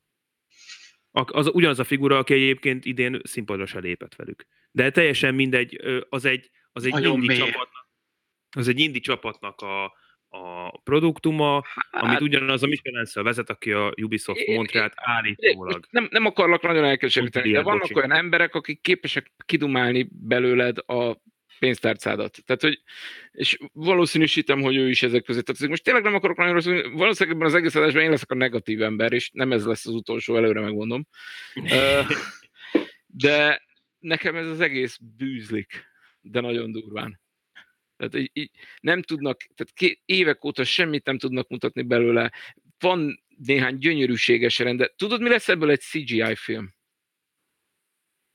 Az ugyanaz a figura, aki egyébként idén színpadra se lépett velük. De teljesen mindegy, az egy, az egy Nagyon indi mély. csapatnak, az egy indi csapatnak a, a produktuma, amit ugyanaz a Michelin vezet, aki a Ubisoft Hát- Montrealt állítólag. Nem, nem akarlak nagyon elkeseríteni, de vannak olyan emberek, akik képesek kidumálni belőled a pénztárcádat. Tehát, hogy, és valószínűsítem, hogy ő is ezek közé tartozik. Most tényleg nem akarok nagyon rosszul, valószínűleg ebben az egész adásban én leszek a negatív ember, és nem ez lesz az utolsó, előre megmondom. De nekem ez az egész bűzlik, de nagyon durván. Tehát így, így nem tudnak, tehát ké, évek óta semmit nem tudnak mutatni belőle. Van néhány gyönyörűséges rend, de tudod, mi lesz ebből egy CGI film?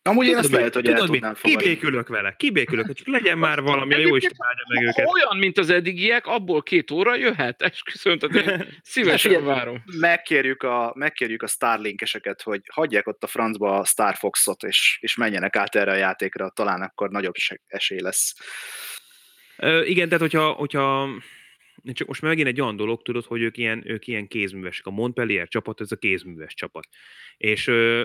Amúgy én ezt lehet, hogy el Tudod, tudnám mit? fogadni. Kibékülök vele, kibékülök, csak legyen már valami, a jó Isten áldja meg őket. Olyan, mint az eddigiek, abból két óra jöhet, esküszöm, tehát én szívesen Figyelj, várom. Megkérjük a, megkérjük a Starlinkeseket, hogy hagyják ott a francba a Star Foxot, és, és menjenek át erre a játékra, talán akkor nagyobb esély lesz. Ö, igen, tehát hogyha, hogyha csak most megint egy olyan dolog, tudod, hogy ők ilyen, ők ilyen kézművesek. A Montpellier csapat, ez a kézműves csapat. És ö,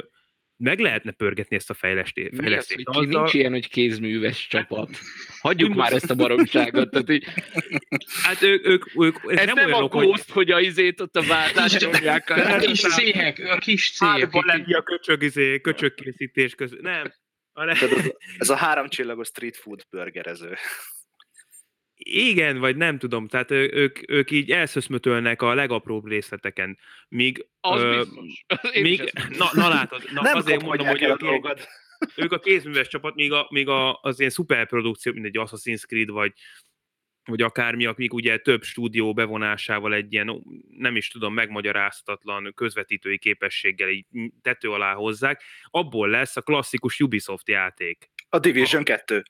meg lehetne pörgetni ezt a fejlesztést. Mi az, hogy ki, nincs ilyen, hogy kézműves csapat. Hagyjuk már ezt a baromságot. Tehát így, Hát ők, ők, ők ez nem, nem a olyanok, hogy- Ghost, hogy a izét ott a váltást nyomják. A kis cégek, a kis cégek. Hárba lenni a köcsög, izé, köcsögkészítés között. Nem. hanem- Tehát ez, ez a háromcsillagos street food burgerező. Igen, vagy nem tudom, tehát ő- ők, ők így elszöszmötölnek a legapróbb részleteken, míg, Az ö, biztos. Én míg na, na látod, na, nem azért mondom, hogy el a ők, a kézműves csapat, míg, a, míg a, az ilyen szuperprodukció, mint egy Assassin's Creed, vagy, vagy akármi, akik ugye több stúdió bevonásával egy ilyen, nem is tudom, megmagyarázhatatlan közvetítői képességgel így tető alá hozzák, abból lesz a klasszikus Ubisoft játék. A Division 2.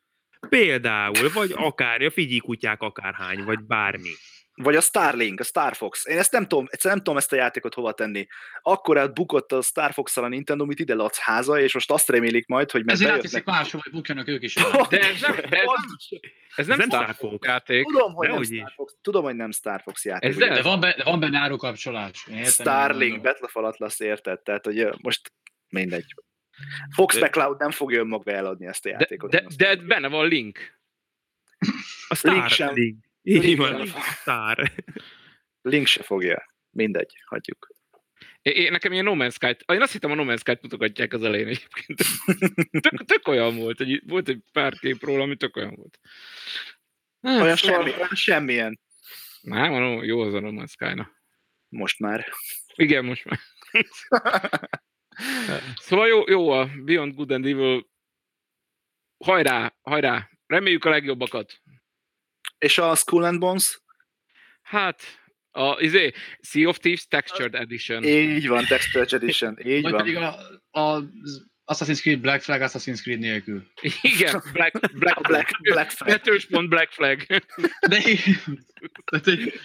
Például, vagy akár, a figyikutyák akárhány, vagy bármi. Vagy a Starlink, a Star Fox. Én ezt nem tudom, egyszerűen nem tudom ezt a játékot hova tenni. Akkor elbukott a Star fox a Nintendo, mit ide ladsz háza, és most azt remélik majd, hogy mert Ezért átviszik máshol, hogy bukjanak ők is. el. De ez nem, de ez nem, ez nem, nem Star Fox játék. Tudom, hogy nem Star. Fox, tudom, hogy nem Star Fox játék. Ez de- De van, be, de van benne árukapcsolás. Értem, Starlink, of Atlas érted? Tehát, hogy most mindegy. Fox De- McCloud nem fogja önmaga eladni ezt a De, játékot. de, de mondom. benne van Link. A Star Link sem. Link. Így Link van, sem. Star. Link se fogja. Mindegy, hagyjuk. Én, én, nekem ilyen No Man's Sky-t, én azt hittem a No Man's Sky-t mutogatják az elején egyébként. Tök, tök olyan volt, egy, volt egy pár kép róla, ami tök olyan volt. Hát, Olyan szóval- semmi, olyan semmilyen. Nem, jó az a No Man's Sky-na. Most már. Igen, most már. Szóval jó, jó a Beyond Good and Evil. Hajrá, hajrá. Reméljük a legjobbakat. És a Skull and Bones? Hát, a izé, Sea of Thieves Textured Edition. Így van, Texture Edition. Így Vagy van. pedig a, a Assassin's Creed Black Flag Assassin's Creed nélkül. Igen, Black, Black, Black, Black Flag. Kettős pont Black Flag. De tehát, hogy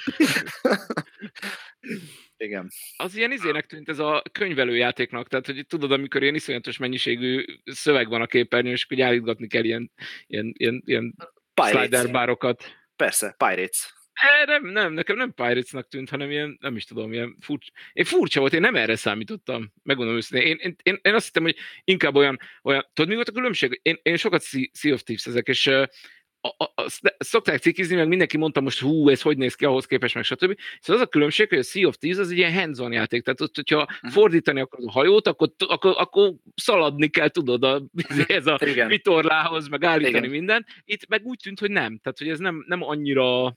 Igen. Az ilyen izének tűnt ez a könyvelőjátéknak, tehát hogy tudod, amikor ilyen iszonyatos mennyiségű szöveg van a képernyőn, és hogy állítgatni kell ilyen, ilyen, ilyen, ilyen slider Pirates. bárokat. Persze, Pirates. E, nem, nem, nekem nem Piratesnak tűnt, hanem ilyen, nem is tudom, ilyen furcsa. Én furcsa volt, én nem erre számítottam, megmondom őszintén. Én, én, én, én azt hittem, hogy inkább olyan, olyan tudod, mi volt a különbség? Én, én sokat Sea of Thieves ezek, és a, a, a, szokták cikizni, meg mindenki mondta most, hú, ez hogy néz ki ahhoz képest, meg stb. Szóval az a különbség, hogy a Sea of Thieves az egy ilyen hands játék, tehát ott, hogyha uh-huh. fordítani akarod a hajót, akkor, akkor, akkor szaladni kell, tudod, a, ez a Igen. vitorlához, meg állítani Igen. minden. Itt meg úgy tűnt, hogy nem, tehát hogy ez nem, nem annyira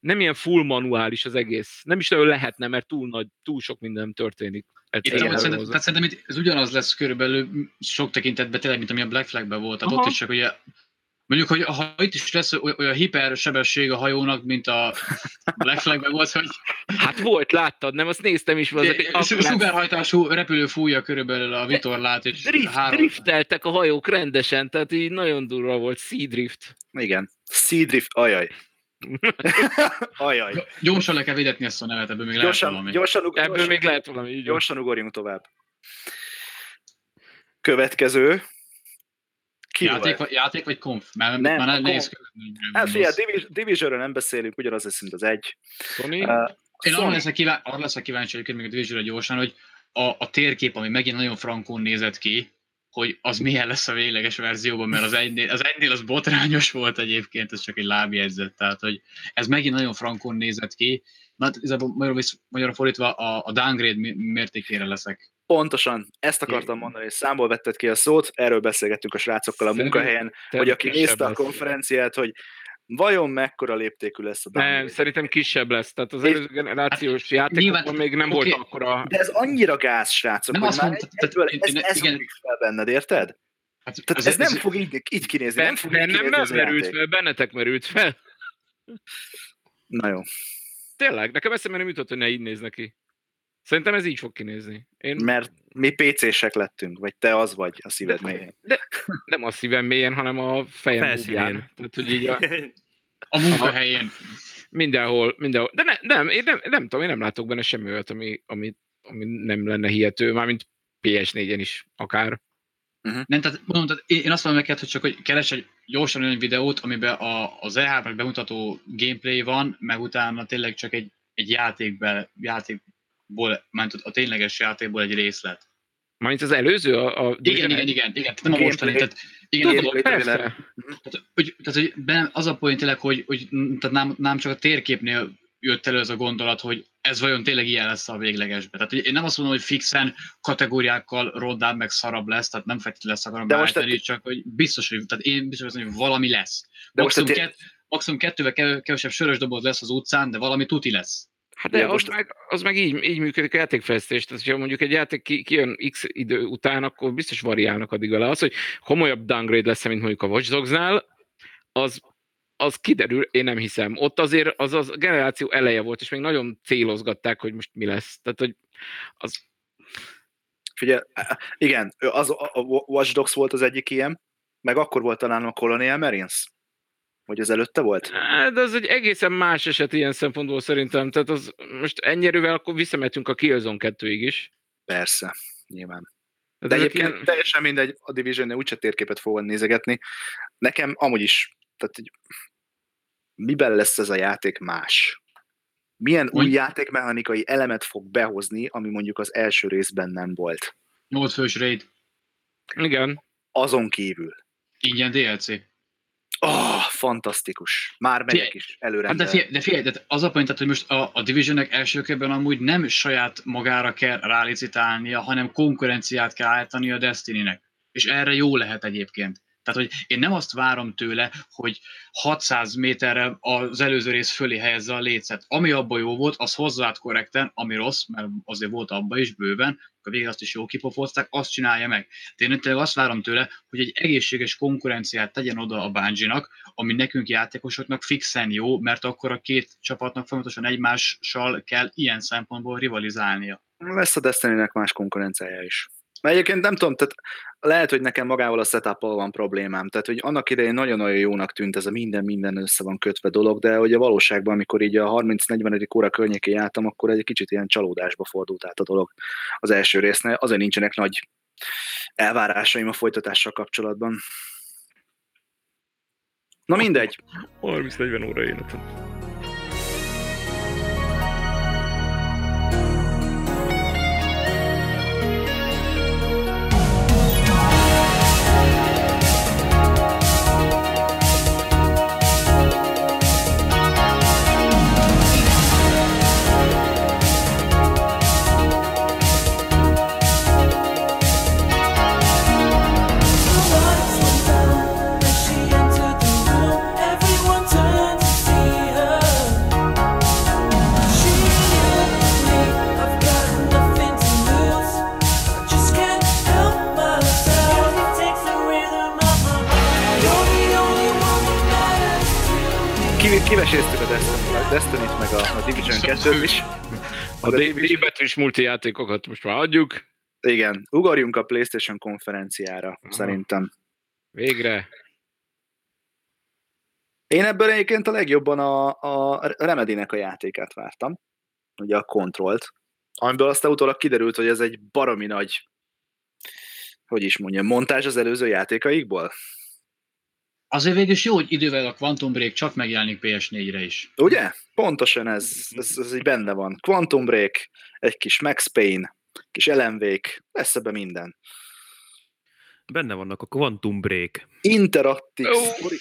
nem ilyen full manuális az egész. Nem is nagyon lehetne, mert túl nagy, túl sok minden történik. Itt tehát szerintem itt ez ugyanaz lesz körülbelül sok tekintetben tényleg, mint ami a Black Flagben volt. Tehát Aha. ott is csak ugye, mondjuk, hogy ha itt is lesz oly- olyan hipersebesség a hajónak, mint a Black Flagben volt, hogy Hát volt, láttad, nem? Azt néztem is. Su- sugárhajtású repülő fújja körülbelül a vitorlát, és drift, három... drifteltek a hajók rendesen, tehát így nagyon durva volt, sea drift. Igen. Sea Drift, ajaj. ajaj. Gyorsan le kell védetni ezt a nevet, ebből még lehet Gyorsan, valami. gyorsan, ug- Ebből gyorsan, még lehet valami, így gyorsan ugorjunk tovább. Következő. Ki játék, vagy, játék vagy konf? Mert Nem, már a ne- nehéz konf. hogy Hát figyelj, Divisionről nem beszélünk, ugyanaz lesz, mint az egy. Sony? Uh, Én arra Sony. leszek, kíváncsi, arra leszek kíváncsi egyébként még a division gyorsan, hogy a, a térkép, ami megint nagyon frankón nézett ki, hogy az milyen lesz a végleges verzióban, mert az egynél az, egynél az botrányos volt egyébként, ez csak egy lábjegyzet, tehát hogy ez megint nagyon frankón nézett ki. Igazából magyarul, visz- magyarul fordítva a, a downgrade mértékére leszek. Pontosan, ezt akartam mondani, és számból vetted ki a szót, erről beszélgettünk a srácokkal a Szerintem munkahelyen, hogy aki nézte a konferenciát, hogy vajon mekkora léptékű lesz a Nem, szerintem kisebb lesz. Tehát az előző generációs játékokban nyilván- még nem oké. volt akkora... De ez annyira gáz, srácok, Nem hogy azt már mondta- egy- tehát ez, igen. fel benned, érted? Hát Tehát ez, nem fog így, így kinézni, nem fog Bennem nem merült fel, bennetek merült fel. Na jó, Tényleg, nekem eszembe nem jutott, hogy ne így néz neki. Szerintem ez így fog kinézni. Én mert mi PC-sek lettünk, vagy te az vagy a szíved mélyén. nem a szívem mélyen, hanem a fejem búbján. Tehát, hogy így a, a munkahelyén. mindenhol, mindenhol. De ne, nem, én nem, nem tudom, én nem látok benne semmi olyat, ami, ami, ami nem lenne hihető, mármint PS4-en is akár. Nem, tehát mondom, tehát én azt mondom neked, hogy csak hogy keres egy gyorsan olyan videót, amiben a, az E3 bemutató gameplay van, meg utána tényleg csak egy, egy játékbe, játékból, ment a tényleges játékból egy részlet. Mármint az előző, a, a Igen, igen, igen, igen, nem a mostani, tehát igen, Tudom, Gameplay persze. Tehát, hogy, tehát, hogy benne az a point tényleg, hogy, hogy tehát nem, nem csak a térképnél jött elő ez a gondolat, hogy ez vajon tényleg ilyen lesz a véglegesben. Tehát hogy én nem azt mondom, hogy fixen kategóriákkal roddább meg szarabb lesz, tehát nem feltétlenül lesz akarom most beállítani, csak hogy biztos, hogy, tehát én biztos, hogy valami lesz. De most Maximum, te- kett, maximum kettővel kev- kevesebb sörös doboz lesz az utcán, de valami tuti lesz. Hát de Ja, az, most- meg, az meg így, így működik a játékfejlesztés. Tehát, hogyha mondjuk egy játék ki, kijön x idő után, akkor biztos variálnak addig vele. Az, hogy komolyabb downgrade lesz, mint mondjuk a Watch Dogs-nál, az, az kiderül, én nem hiszem. Ott azért az az generáció eleje volt, és még nagyon célozgatták, hogy most mi lesz. Tehát, hogy az, Figyelj, igen, az, a a Watch Dogs volt az egyik ilyen, meg akkor volt talán a Colonial Marines, vagy az előtte volt? De az egy egészen más eset ilyen szempontból szerintem. Tehát az most ennyire akkor visszamehetünk a Killzone 2-ig is. Persze, nyilván. Tehát De ezek egyébként ilyen- teljesen mindegy, a Division-nél úgyse térképet fogod nézegetni. Nekem amúgy is, tehát hogy miben lesz ez a játék más? Milyen új Úgy- játékmechanikai elemet fog behozni, ami mondjuk az első részben nem volt? 8 fős raid, Igen. Azon kívül. ingyen DLC. Oh, fantasztikus. Már megyek is előre. Hát de figyelj, de figyelj tehát az a tehát, hogy most a, a Divisionnek első körben amúgy nem saját magára kell rálicitálnia, hanem konkurenciát kell állítani a Destiny-nek. És erre jó lehet egyébként. Tehát, hogy én nem azt várom tőle, hogy 600 méterre az előző rész fölé helyezze a lécet. Ami abban jó volt, az hozzád korrekten, ami rossz, mert azért volt abban is bőven, a végén azt is jó kipofozták, azt csinálja meg. De én tényleg azt várom tőle, hogy egy egészséges konkurenciát tegyen oda a Bungie-nak, ami nekünk játékosoknak fixen jó, mert akkor a két csapatnak folyamatosan egymással kell ilyen szempontból rivalizálnia. Lesz a Destiny-nek más konkurenciája is. Mert egyébként nem tudom, tehát lehet, hogy nekem magával a setup van problémám. Tehát, hogy annak idején nagyon-nagyon jónak tűnt ez a minden-minden össze van kötve dolog, de hogy a valóságban, amikor így a 30-40. óra környékén jártam, akkor egy kicsit ilyen csalódásba fordult át a dolog az első résznél. Azért nincsenek nagy elvárásaim a folytatással kapcsolatban. Na mindegy. 30-40 óra életem. Destiny-t, meg a, a Division 2-t is. A D, D betűs multijátékokat most már adjuk. Igen, ugorjunk a PlayStation konferenciára, Aha. szerintem. Végre. Én ebből egyébként a legjobban a, a Remedy-nek a játékát vártam, ugye a Controlt, amiből aztán utólag kiderült, hogy ez egy baromi nagy, hogy is mondjam, montázs az előző játékaikból. Azért végül is jó, hogy idővel a Quantum Break csak megjelenik PS4-re is. Ugye? Pontosan ez, ez, ez így benne van. Quantum Break, egy kis Max Payne, kis elemvék, lesz ebbe minden. Benne vannak a Quantum Break. Interaktív, Ó. story,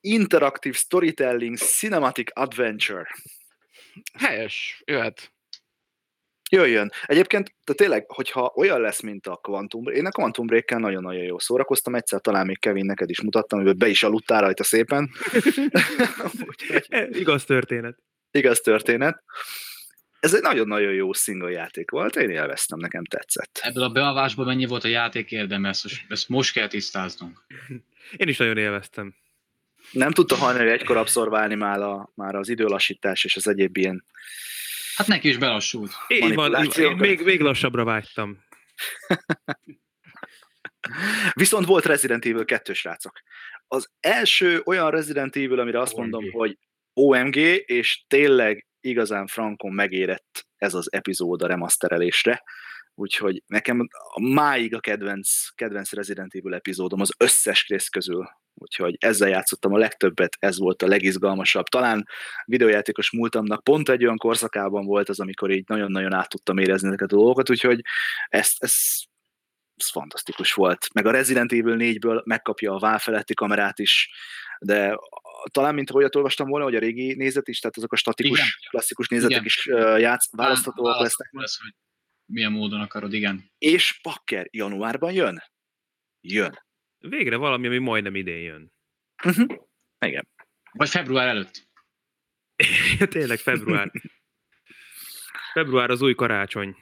interaktív storytelling, cinematic adventure. Helyes, jöhet. Jöjjön. Egyébként, de tényleg, hogyha olyan lesz, mint a Quantum Break, én a Quantum break nagyon-nagyon jó szórakoztam, egyszer talán még Kevin neked is mutattam, hogy be is aludtál rajta szépen. E, Igaz történet. igaz történet. Ez egy nagyon-nagyon jó single játék volt, én élveztem, nekem tetszett. Ebből a beavásból mennyi volt a játék érdeme, ezt, most- ezt most kell tisztáznunk. Én is nagyon élveztem. Nem tudta hajnali egykor abszorválni már, a, már az időlassítás és az egyéb ilyen Hát neki is belassult. Így van, így még, még lassabbra vágytam. Viszont volt Resident Evil 2 srácok. Az első olyan Resident Evil, amire azt OMG. mondom, hogy OMG, és tényleg igazán frankon megérett ez az epizód a remasterelésre. Úgyhogy nekem a máig a kedvenc, kedvenc Resident Evil epizódom az összes rész közül. Úgyhogy ezzel játszottam a legtöbbet, ez volt a legizgalmasabb. Talán videójátékos múltamnak pont egy olyan korszakában volt az, amikor így nagyon-nagyon át tudtam érezni ezeket a dolgokat, úgyhogy ez, ez, ez fantasztikus volt. Meg a Resident Evil 4-ből megkapja a válfeletti kamerát is, de talán, mint olyat olvastam volna, hogy a régi nézet is, tehát azok a statikus, Igen. klasszikus nézetek Igen. is uh, játsz, választhatóak lesznek. Lesz, hogy milyen módon akarod, igen. És Pakker januárban jön? Jön. Végre valami, ami majdnem idén jön. Uh-huh. Igen. Vagy február előtt. Tényleg február. Február az új karácsony.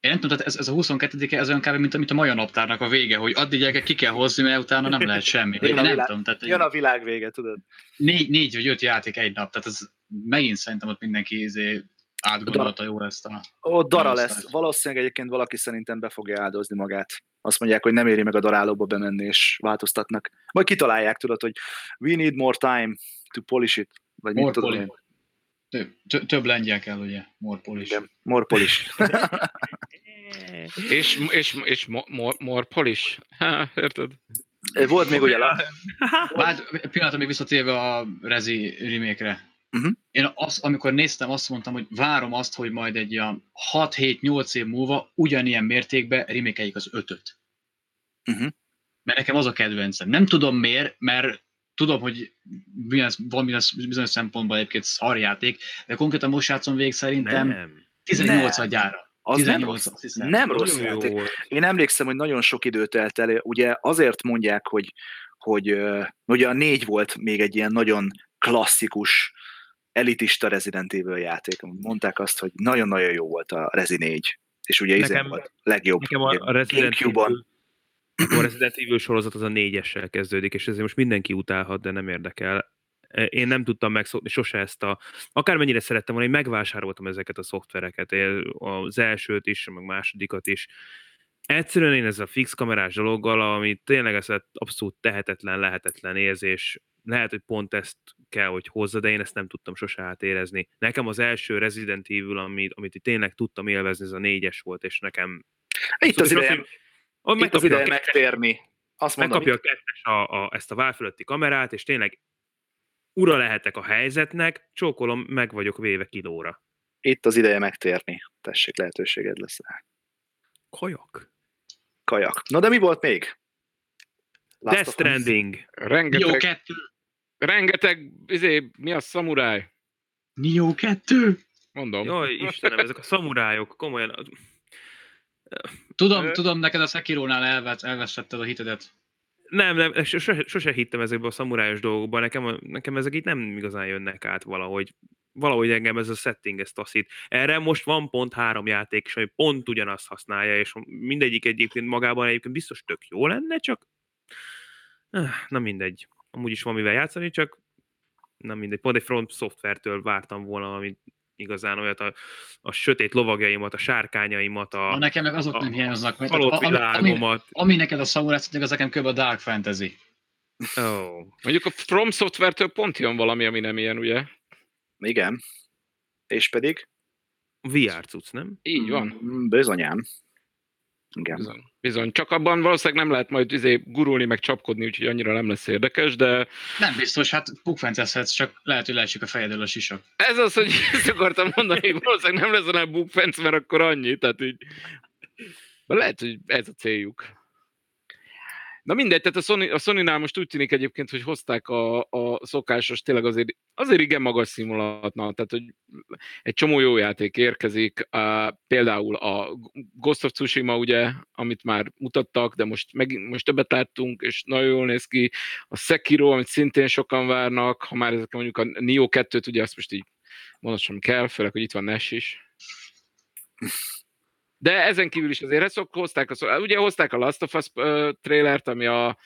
Én nem tudom, tehát ez, ez a 22-e, ez olyan kb. mint, a- mint a maja naptárnak a vége, hogy addig gyerekek ki kell hozni, mert utána nem lehet semmi. A nem világ- tudom, tehát Jön a világ vége, tudod? négy, négy vagy öt játék egy nap, tehát ez megint szerintem ott mindenki izé átgondolta jó ezt a... Ó, dara lesz. Valószínűleg egyébként valaki szerintem be fogja áldozni magát. Azt mondják, hogy nem éri meg a darálóba bemenni, és változtatnak. Majd kitalálják, tudod, hogy we need more time to polish it. Vagy mit More tudom poli. Több, tö- több lengyel kell, ugye? Morpol is. Igen, more polish. És, és, és mo- mo- morpol is. Há, érted? Volt még ugye egy pillanatra még visszatérve a Rezi remake-re. Mhm. Én azt, amikor néztem, azt mondtam, hogy várom azt, hogy majd egy ilyen 6-7-8 év múlva ugyanilyen mértékben remake az ötöt. Mhm. Mert nekem az a kedvencem. Nem tudom miért, mert tudom, hogy az bizonyos szempontból egyébként szarjáték, de konkrétan most játszom végig szerintem Nem. 18 gyára. Az nem 18 rossz. azt hiszem. Nem rossz Nagyon jó játék. volt. Én emlékszem, hogy nagyon sok idő telt el. Ugye azért mondják, hogy, hogy ugye a négy volt még egy ilyen nagyon klasszikus, elitista Resident Evil játék. Mondták azt, hogy nagyon-nagyon jó volt a Rezi 4. És ugye izé Nekem- volt legjobb. Nekem a, a Resident. Evil, a Resident Evil sorozat az a négyessel kezdődik, és ezért most mindenki utálhat, de nem érdekel. E, Én nem tudtam megszokni sose ezt a... Akármennyire szerettem volna, én megvásároltam ezeket a szoftvereket, az elsőt is, meg másodikat is. Egyszerűen én ez a fix kamerás dologgal, ami tényleg ez abszolút tehetetlen, lehetetlen érzés, lehet, hogy pont ezt kell, hogy hozza, de én ezt nem tudtam sose átérezni. Nekem az első Resident Evil, amit, amit itt tényleg tudtam élvezni, ez a négyes volt, és nekem Itt az Szóval ideje, hogy- hogy itt az megkapja ideje a kettes- megtérni. Azt mondom, megkapja a kettes a, a, ezt a válfölötti kamerát, és tényleg ura lehetek a helyzetnek, csókolom, meg vagyok véve kilóra. itt az ideje megtérni. Tessék, lehetőséged lesz rá. Kajak. Kajak. Na de mi volt még? Last Death. Stranding. Jó Rengeteg, kettő. Rengeteg, izé, mi a szamuráj? Nio 2. Mondom. Jaj, Istenem, ezek a szamurájok, komolyan. Tudom, Ö- tudom, neked a Sekirónál elvett, elveszetted a hitedet. Nem, nem, sose, sose hittem ezekbe a szamurájos dolgokba, nekem, nekem ezek itt nem igazán jönnek át valahogy. Valahogy engem ez a setting ezt taszít. Erre most van pont három játék, és ami pont ugyanazt használja, és mindegyik egyébként magában egyébként biztos tök jó lenne, csak eh, na mindegy. Amúgy is van mivel játszani, csak nem mindegy, pont egy Front Software-től vártam volna, amit igazán olyat, a, a sötét lovagjaimat, a sárkányaimat, a, A nekem meg azok a- nem hiányoznak. Mert, halott ami, ami, világomat. ami neked a Samurai Szent, az nekem kb. a Dark Fantasy. Oh. Mondjuk a From Software-től pont jön valami, ami nem ilyen, ugye? Igen. És pedig? VR cucc, nem? Így van. Mm, Bizonyám. Igen. Bizony. Bizony. Csak abban valószínűleg nem lehet majd izé gurulni, meg csapkodni, úgyhogy annyira nem lesz érdekes, de Nem biztos, hát pukfencezhetsz, csak lehet, hogy leesik a fejedről a sisak. ez az, hogy ezt akartam mondani, hogy valószínűleg nem lesz olyan bookfence, mert akkor annyi, tehát így... De lehet, hogy ez a céljuk. Na mindegy, tehát a, Sony, a Sony-nál most úgy tűnik egyébként, hogy hozták a, a szokásos, tényleg azért, azért igen magas szimulatna, tehát hogy egy csomó jó játék érkezik, uh, például a Ghost of Tsushima, ugye, amit már mutattak, de most, meg, most többet láttunk, és nagyon jól néz ki, a Sekiro, amit szintén sokan várnak, ha már ezek mondjuk a Nioh 2-t, ugye azt most így mondanom kell, főleg, hogy itt van Nash is. De ezen kívül is azért ezt hozták, a, ugye hozták a Last of Us uh, trailert, ami a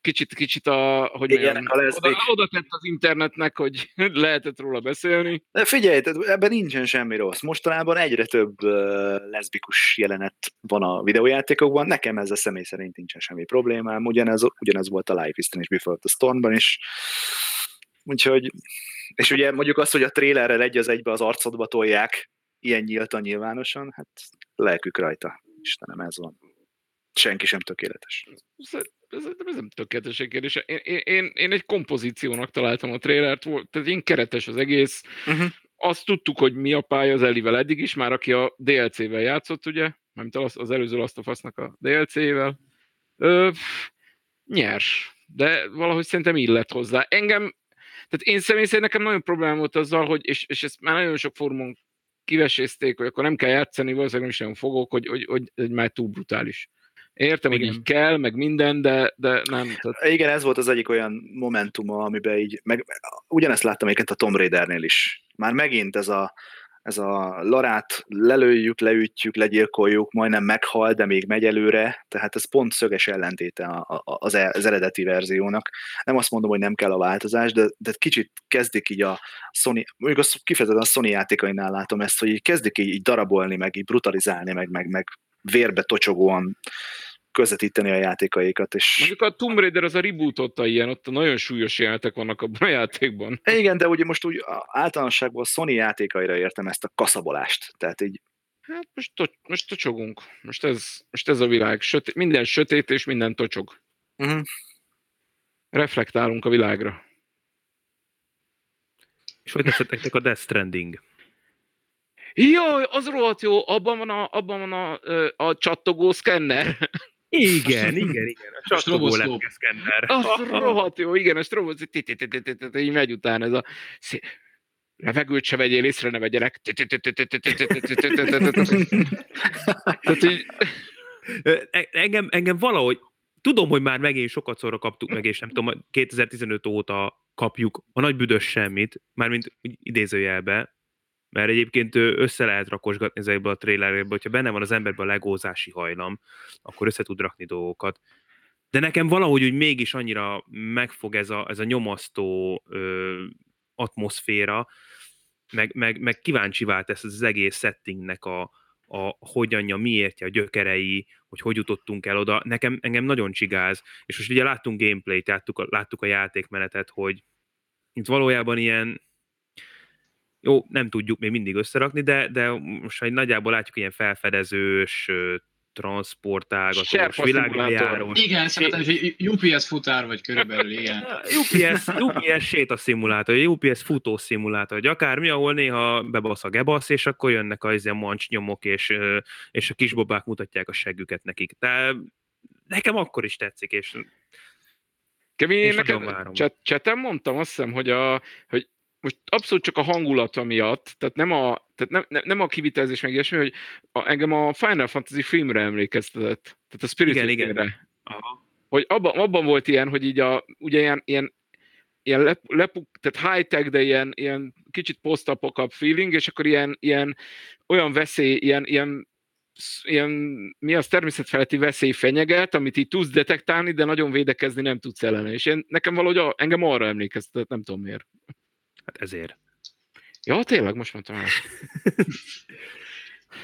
kicsit, kicsit a, hogy Ilyenek mondjam, a oda, oda tett az internetnek, hogy lehetett róla beszélni. De figyelj, ebben nincsen semmi rossz. Mostanában egyre több uh, leszbikus jelenet van a videójátékokban. Nekem ezzel személy szerint nincsen semmi problémám. Ugyanez, ugyanez volt a Life is Strange Before the Stormban is. Úgyhogy, és ugye mondjuk azt, hogy a trailerrel egy az egybe az arcodba tolják, ilyen nyíltan nyilvánosan, hát lelkük rajta. Istenem, ez van. Senki sem tökéletes. Ez, ez, ez nem tökéletesség kérdése. Én, én, én, én egy kompozíciónak találtam a trailert, volt, tehát én keretes az egész. Uh-huh. Azt tudtuk, hogy mi a pálya az Elivel eddig is, már aki a DLC-vel játszott, ugye, mármint az, az előző Last of Us-nak a DLC-vel. Ö, nyers, de valahogy szerintem illet hozzá. Engem, tehát én személy szerint nekem nagyon problémám volt azzal, hogy, és, és ezt már nagyon sok fórumon kivesézték, hogy akkor nem kell játszani, valószínűleg nem is nagyon fogok, hogy, hogy, hogy ez már túl brutális. Értem, hogy Igen. így kell, meg minden, de, de nem. Tehát, Igen, ez volt az egyik olyan momentuma, amiben így, meg ugyanezt láttam egyébként a Tomb Raidernél is. Már megint ez a, ez a Larát lelőjük, leütjük, legyilkoljuk, majdnem meghal, de még megy előre, tehát ez pont szöges ellentéte az, e- az eredeti verziónak. Nem azt mondom, hogy nem kell a változás, de, de kicsit kezdik így a Sony, mondjuk azt kifejezetten a Sony játékainál látom ezt, hogy így kezdik így, így darabolni, meg így brutalizálni, meg, meg, meg vérbe tocsogóan közvetíteni a játékaikat, és mondjuk a Tomb Raider az a reboototta ilyen, ott nagyon súlyos jelenetek vannak abban a játékban. Igen, de ugye most úgy a- általánosságban a Sony játékaira értem ezt a kaszabolást. Tehát így, Hát most, to- most tocsogunk. Most ez, most ez a világ. Sötét, minden sötét és minden tocsog. uh-huh. Reflektálunk a világra. És hogy tetszett nektek a Death Stranding? Jaj, az rohadt jó, abban van a, abban van a, a csattogó szkenner. Igen, igen, igen. A Stroboszkóp. lepkeszkenner. Az rohadt jó, igen, a strobot, így megy utána ez a... Levegőt se vegyél észre, ne vegyenek. Tehát így, e- Engem, engem valahogy, tudom, hogy már megint sokat szorra kaptuk meg, és nem tudom, 2015 óta kapjuk a nagy büdös semmit, mármint idézőjelbe, mert egyébként össze lehet rakosgatni ezekből a trailerekből, hogyha benne van az emberben a legózási hajlam, akkor össze tud rakni dolgokat. De nekem valahogy úgy mégis annyira megfog ez a, ez a nyomasztó ö, atmoszféra, meg, meg, meg kíváncsi vált ez az egész settingnek a, a hogyanja, miértje, a gyökerei, hogy hogy jutottunk el oda. Nekem engem nagyon csigáz, és most ugye láttunk gameplayt, láttuk a, láttuk a játékmenetet, hogy itt valójában ilyen jó, nem tudjuk még mindig összerakni, de, de most egy nagyjából látjuk ilyen felfedezős, transportálgatós, Serpa világba szimulátor. járós. Igen, szerintem, hogy UPS futár vagy körülbelül, igen. UPS, UPS sétaszimulátor, UPS futószimulátor, vagy akármi, ahol néha bebasz a gebasz, és akkor jönnek az ilyen mancsnyomok, és, és a kisbobák mutatják a seggüket nekik. Tehát nekem akkor is tetszik, és Kevin, én chat, chaten mondtam azt hiszem, hogy, a, hogy most abszolút csak a hangulata miatt, tehát nem a, tehát nem, nem, nem a kivitelezés meg ilyesmi, hogy a, engem a Final Fantasy filmre emlékeztetett, tehát a Spirit Igen, igen. Aha. hogy abban, abban volt ilyen, hogy így a, ugye ilyen, ilyen, ilyen lep, lepuk, tehát high-tech, de ilyen, ilyen kicsit post feeling, és akkor ilyen, ilyen olyan veszély, ilyen, ilyen ilyen, mi az természetfeletti veszély fenyeget, amit így tudsz detektálni, de nagyon védekezni nem tudsz ellene. És én, nekem valahogy a, engem arra emlékeztetett, nem tudom miért. Hát ezért. Ja, tényleg, most mondtam el.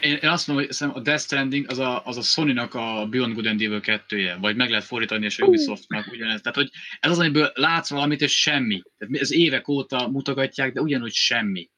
Én, én azt mondom, hogy a Death Stranding az a, az a Sony-nak a Beyond Good and Evil 2 vagy meg lehet fordítani, és a Ubisoftnak ugyanez. Tehát, hogy ez az, amiből látsz valamit, és semmi. Tehát ez évek óta mutogatják, de ugyanúgy semmi.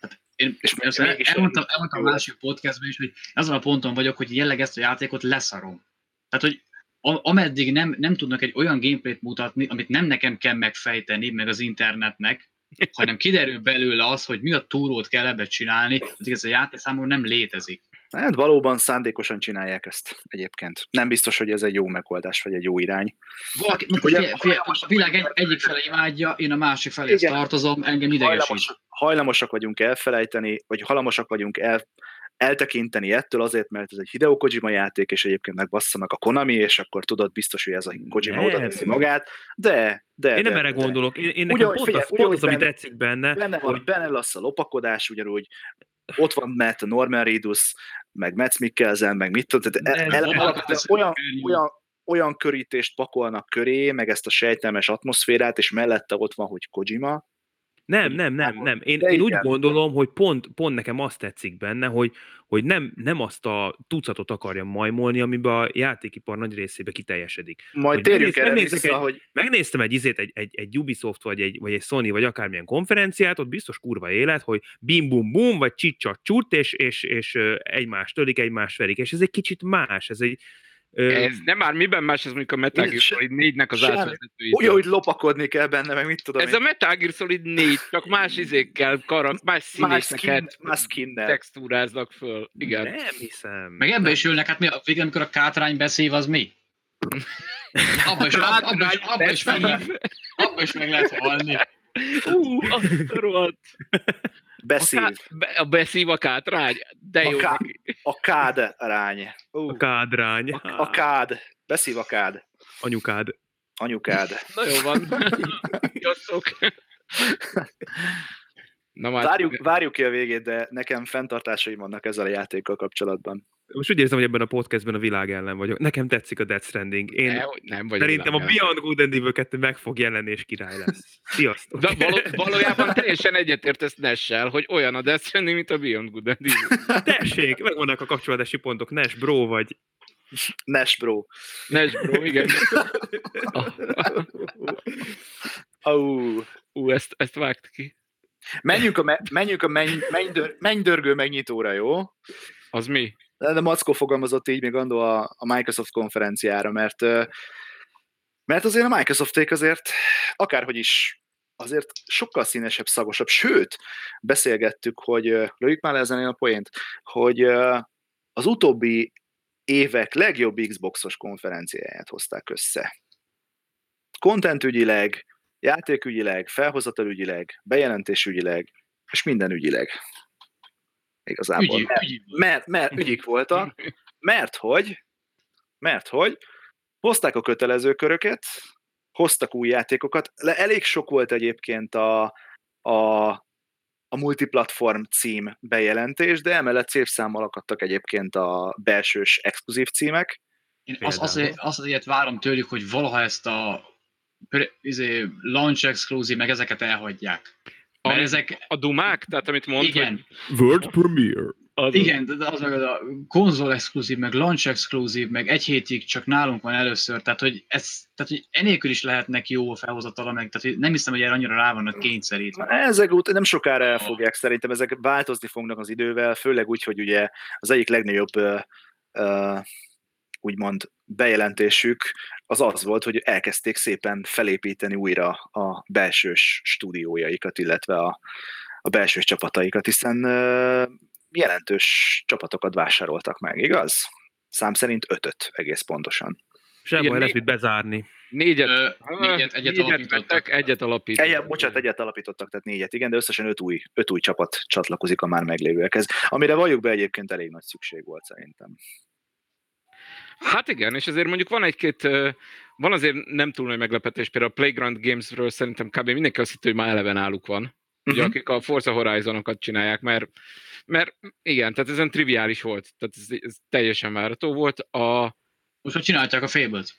Tehát én, És ezt mégis elmondtam, elmondtam a jó. másik podcastban is, hogy azon a ponton vagyok, hogy jelenleg ezt a játékot leszarom. Tehát, hogy a- ameddig nem, nem tudnak egy olyan gameplayt mutatni, amit nem nekem kell megfejteni, meg az internetnek, hanem kiderül belőle az, hogy mi a túrót kell ebbe csinálni, addig ez a játék számomra nem létezik. Hát valóban szándékosan csinálják ezt egyébként. Nem biztos, hogy ez egy jó megoldás, vagy egy jó irány. Valaki, Ugye- figyelj, figyelj, a világ egy, egyik fele imádja, én a másik felé Igen. tartozom, engem idegesít. Hajlamosak, hajlamosak vagyunk elfelejteni, vagy hajlamosak vagyunk el, eltekinteni ettől azért, mert ez egy Hideo Kojima játék, és egyébként megbasszanak a Konami, és akkor tudod biztos, hogy ez a Kojima Nem. oda teszi magát, de, de, Én nem de, erre de. gondolok. Én, én nekem Ugyanúgy, pont, figyelj, az, pont az, ami benne- tetszik benne, Benne, van, hogy benne lesz a lopakodás, ugyanúgy ott van Matt Norman Reedus, meg Matt Mikkelsen, meg mit tudom, tehát el, alapvetően olyan, olyan, olyan körítést pakolnak köré, meg ezt a sejtelmes atmoszférát, és mellette ott van, hogy Kojima. Nem, nem, nem, nem. Én, én úgy gondolom, hogy pont, pont nekem azt tetszik benne, hogy, hogy nem, nem azt a tucatot akarja majmolni, amiben a játékipar nagy részébe kiteljesedik. Majd Hogy térjünk erre vissza, egy- hogy Megnéztem egy izét, egy, egy, egy Ubisoft, vagy egy, vagy egy Sony, vagy akármilyen konferenciát, ott biztos kurva élet, hogy bim bum bum, vagy csicsak csurt, és, és, és egymást tölik, egymást verik. És ez egy kicsit más, ez egy... Ez nem már miben más, ez mondjuk a Metal Gear Solid 4-nek az átvezetői. úgy, hogy lopakodni kell benne, meg mit tudom Ez én. a Metal Gear Solid 4, csak más izékkel, karak, más más, skin, színészeket más skinnel. textúráznak föl. Igen. Nem hiszem. Meg ebbe is ülnek, hát mi a végén, amikor a kátrány beszél, az mi? Abba is, abba, abba, is, abba, is, meg, lehet- abba is meg lehet halni. Ú, azt a rohadt. Beszél. A, ká- be- a beszív a kátrány, de A jó ká-. A kád rány. Ú, A kádrány. a, a kád. Beszív a kád. Anyukád. Anyukád. Na jó van. Sziasztok. Na már, Várjuk, várjuk ki a végét, de nekem fenntartásaim vannak ezzel a játékkal kapcsolatban. Most úgy érzem, hogy ebben a podcastben a világ ellen vagyok. Nekem tetszik a Death Stranding. Én ne, nem vagy szerintem a világán. Beyond Good and Evil 2 meg fog jelenni, és király lesz. Sziasztok! De való, valójában teljesen egyetértesz Nessel, hogy olyan a Death Stranding, mint a Beyond Good and Evil. Tessék, megvannak a kapcsolódási pontok. Nash, bro, vagy... Nash bro. Nash bro, igen. Au. Ú, ezt, ezt vágt ki. Menjünk a, me- menjünk a menny, mennydör, mennydörgő megnyitóra, jó? Az mi? De Mackó fogalmazott így még andó a, a Microsoft konferenciára, mert, mert azért a Microsofték azért akárhogy is azért sokkal színesebb, szagosabb, sőt, beszélgettük, hogy lőjük már le ezen a poént, hogy az utóbbi évek legjobb Xboxos konferenciáját hozták össze. Contentügyileg, játékügyileg, felhozatalügyileg, bejelentésügyileg, és minden ügyileg. Igazából. Ügyi, mert, ügyi. mert, mert ügyik voltak, mert hogy, mert hogy hozták a kötelező köröket, hoztak új játékokat, Le, elég sok volt egyébként a, a, a multiplatform cím bejelentés, de emellett szép számmal akadtak egyébként a belsős exkluzív címek. Én azt, azt azért várom tőlük, hogy valaha ezt a izé, launch exclusive, meg ezeket elhagyják. Mert Ami- ezek, A dumák? Tehát amit mondtad? igen, World Premiere. Az, igen, de az meg az a konzol exkluzív, meg launch exkluzív, meg egy hétig csak nálunk van először, tehát hogy ez, tehát hogy enélkül is lehetnek jó a felhozatala, meg tehát hogy nem hiszem, hogy erre annyira rá vannak kényszerítve. Ezek ut- nem sokára el fogják, szerintem ezek változni fognak az idővel, főleg úgy, hogy ugye az egyik legnagyobb ö, ö, úgymond bejelentésük az az volt, hogy elkezdték szépen felépíteni újra a belsős stúdiójaikat, illetve a, a belsős csapataikat, hiszen jelentős csapatokat vásároltak meg, igaz? Szám szerint ötöt egész pontosan. Sem Igen, baj, lesz mit bezárni. Négyet, Ö, négyet, egyet alapítottak. vettek, egyet alapítottak. Egyet, bocsánat, egyet alapítottak, tehát négyet, igen, de összesen öt új, öt új csapat csatlakozik a már meglévőekhez, amire valljuk be egyébként elég nagy szükség volt szerintem. Hát igen, és azért mondjuk van egy-két, van azért nem túl nagy meglepetés, például a Playground Gamesről szerintem kb. mindenki azt hitt, hogy már eleve náluk van. ugye, Mhm. akik a Forza Horizonokat csinálják, mert, mert igen, tehát ezen triviális volt, tehát ez, ez teljesen várható volt. A, Most hogy csinálták a Fable-t?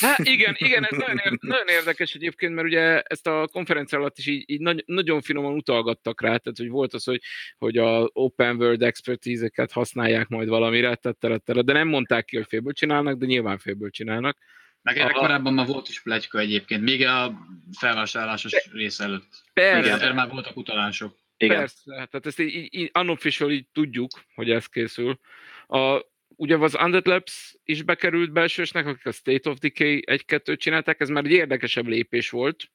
Hát igen, igen, ez nagyon, ér- nagyon érdekes egyébként, mert ugye ezt a konferencia alatt is így, így nagy, nagyon finoman utalgattak rá, tehát hogy volt az, hogy, hogy a open world expertise-eket használják majd valamire, tettelettere, de nem mondták ki, hogy félből csinálnak, de nyilván félből csinálnak. Meg erre korábban már volt is pletyka egyébként, még a felvásárlásos rész előtt. Persze, Igen, erre már voltak utalások. Igen. Persze, tehát ezt így, így unofficial így tudjuk, hogy ez készül. A, ugye az Undead Labs is bekerült belsősnek, akik a State of Decay 1-2-t csinálták, ez már egy érdekesebb lépés volt.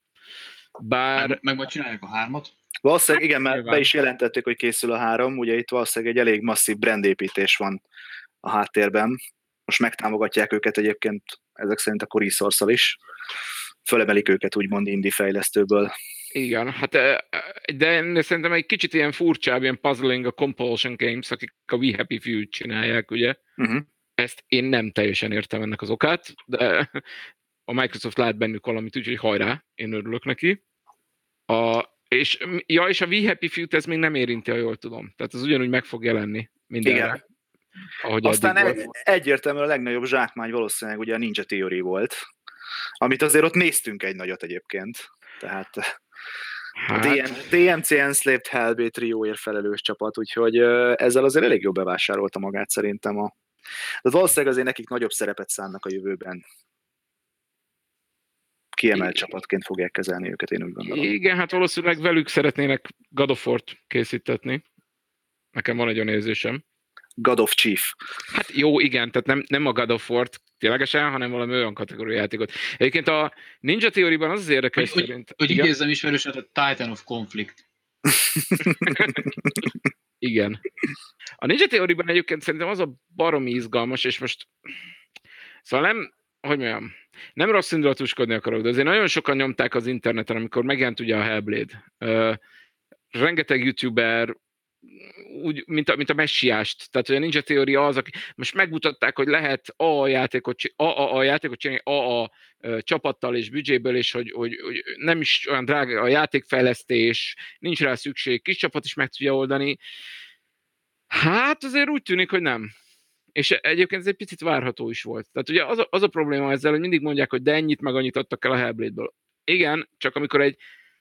Bár Meg, meg majd csinálják a hármat. Valószínűleg igen, mert nyilván. be is jelentették, hogy készül a három, ugye itt valószínűleg egy elég masszív brandépítés van a háttérben. Most megtámogatják őket egyébként ezek szerint a resource is. Fölemelik őket úgymond indie fejlesztőből. Igen, hát de ennél szerintem egy kicsit ilyen furcsább, ilyen puzzling a Compulsion Games, akik a We Happy Few-t csinálják, ugye. Uh-huh. Ezt én nem teljesen értem ennek az okát, de a Microsoft lát bennük valamit, úgyhogy hajrá, én örülök neki. A, és, ja, és a We Happy Few-t ez még nem érinti, ha jól tudom. Tehát ez ugyanúgy meg fog jelenni mindenre. Igen. Ahogy Aztán egy, egyértelműen a legnagyobb zsákmány valószínűleg ugye a Ninja Theory volt, amit azért ott néztünk egy nagyot egyébként. Tehát Hát, DM, DMC Enslaved Hellbait trióért felelős csapat, úgyhogy ezzel azért elég jól bevásárolta magát szerintem a... De valószínűleg azért nekik nagyobb szerepet szánnak a jövőben. Kiemelt Igen. csapatként fogják kezelni őket, én úgy gondolom. igen, hát valószínűleg velük szeretnének God of War-t készítetni. Nekem van egy olyan érzésem. God of Chief. Hát jó, igen, tehát nem, nem a God of War-t ténylegesen, hanem valami olyan kategóriai játékot. Egyébként a Ninja Theory-ban az az érdekes Hogy- szerint. Hogy igen, idézzem ismerősen, a Titan of Conflict. igen. A Ninja Theory-ban egyébként szerintem az a baromi izgalmas, és most szóval nem, hogy mondjam, nem rossz indulatúskodni akarok, de azért nagyon sokan nyomták az interneten, amikor megjelent ugye a Hellblade. Uh, rengeteg youtuber, úgy, mint a, mint a messiást. Tehát, hogy a Ninja Theory az, aki most megmutatták, hogy lehet a játékot, csi- a, a, a játékot csinálni a, a, ö, csapattal és büdzséből, és hogy, hogy, hogy, nem is olyan drága a játékfejlesztés, nincs rá szükség, kis csapat is meg tudja oldani. Hát azért úgy tűnik, hogy nem. És egyébként ez egy picit várható is volt. Tehát ugye az a, az a probléma ezzel, hogy mindig mondják, hogy de ennyit meg annyit adtak el a Hellblade-ből. Igen, csak amikor egy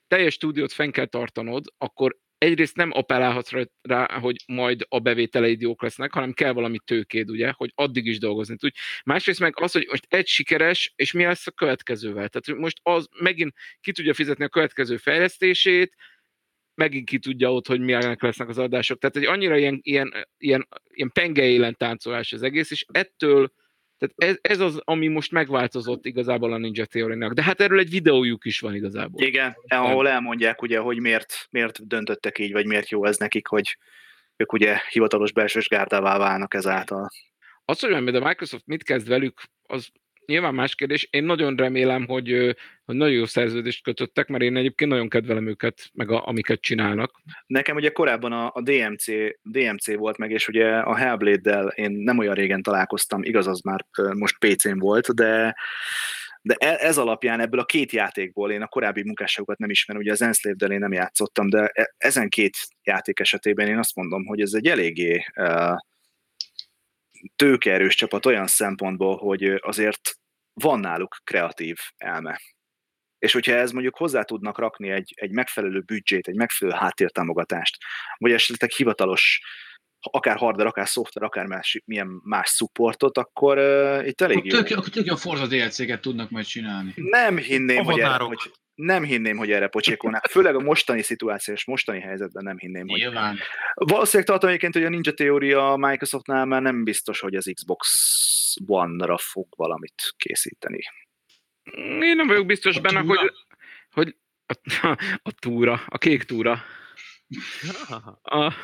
teljes stúdiót fenn kell tartanod, akkor egyrészt nem appellálhatsz rá- hogy majd a bevételeid jók lesznek, hanem kell valami tőkéd, ugye, hogy addig is dolgozni tudj. Másrészt meg az, hogy most egy sikeres, és mi lesz a következővel. Tehát most az megint ki tudja fizetni a következő fejlesztését, megint ki tudja ott, hogy milyenek lesznek az adások. Tehát egy annyira ilyen, ilyen, ilyen, ilyen penge élen táncolás az egész, és ettől tehát ez, ez az, ami most megváltozott igazából a Ninja theory De hát erről egy videójuk is van igazából. Igen, ahol elmondják ugye, hogy miért, miért döntöttek így, vagy miért jó ez nekik, hogy ők ugye hivatalos belsős gárdává válnak ezáltal. Az, hogy majd a Microsoft mit kezd velük, az nyilván más kérdés. Én nagyon remélem, hogy, hogy nagyon jó szerződést kötöttek, mert én egyébként nagyon kedvelem őket, meg a, amiket csinálnak. Nekem ugye korábban a, a DMC, DMC volt meg, és ugye a Hellblade-del én nem olyan régen találkoztam, igaz, az már most PC-n volt, de de e- ez alapján ebből a két játékból, én a korábbi munkásságokat nem ismerem, ugye az Enslaved-del én nem játszottam, de e- ezen két játék esetében én azt mondom, hogy ez egy eléggé uh, tőkeerős csapat olyan szempontból, hogy azért van náluk kreatív elme. És hogyha ez mondjuk hozzá tudnak rakni egy, egy megfelelő büdzsét, egy megfelelő háttértámogatást, vagy esetleg hivatalos, akár hardware, akár szoftver, akár más, milyen más supportot, akkor uh, itt elég Akkor jó. tök, akkor tök jó Forza DLC-ket tudnak majd csinálni. Nem hinném, hogy erre, hogy nem hinném, hogy erre pocsékolnák. Főleg a mostani szituáció és mostani helyzetben nem hinném, hogy... Nyilván. Valószínűleg tartom egyébként, hogy a Ninja Theory a Microsoftnál már nem biztos, hogy az Xbox One-ra fog valamit készíteni. Én nem vagyok biztos A benne, túra? hogy, hogy a, a túra, a kék túra. A,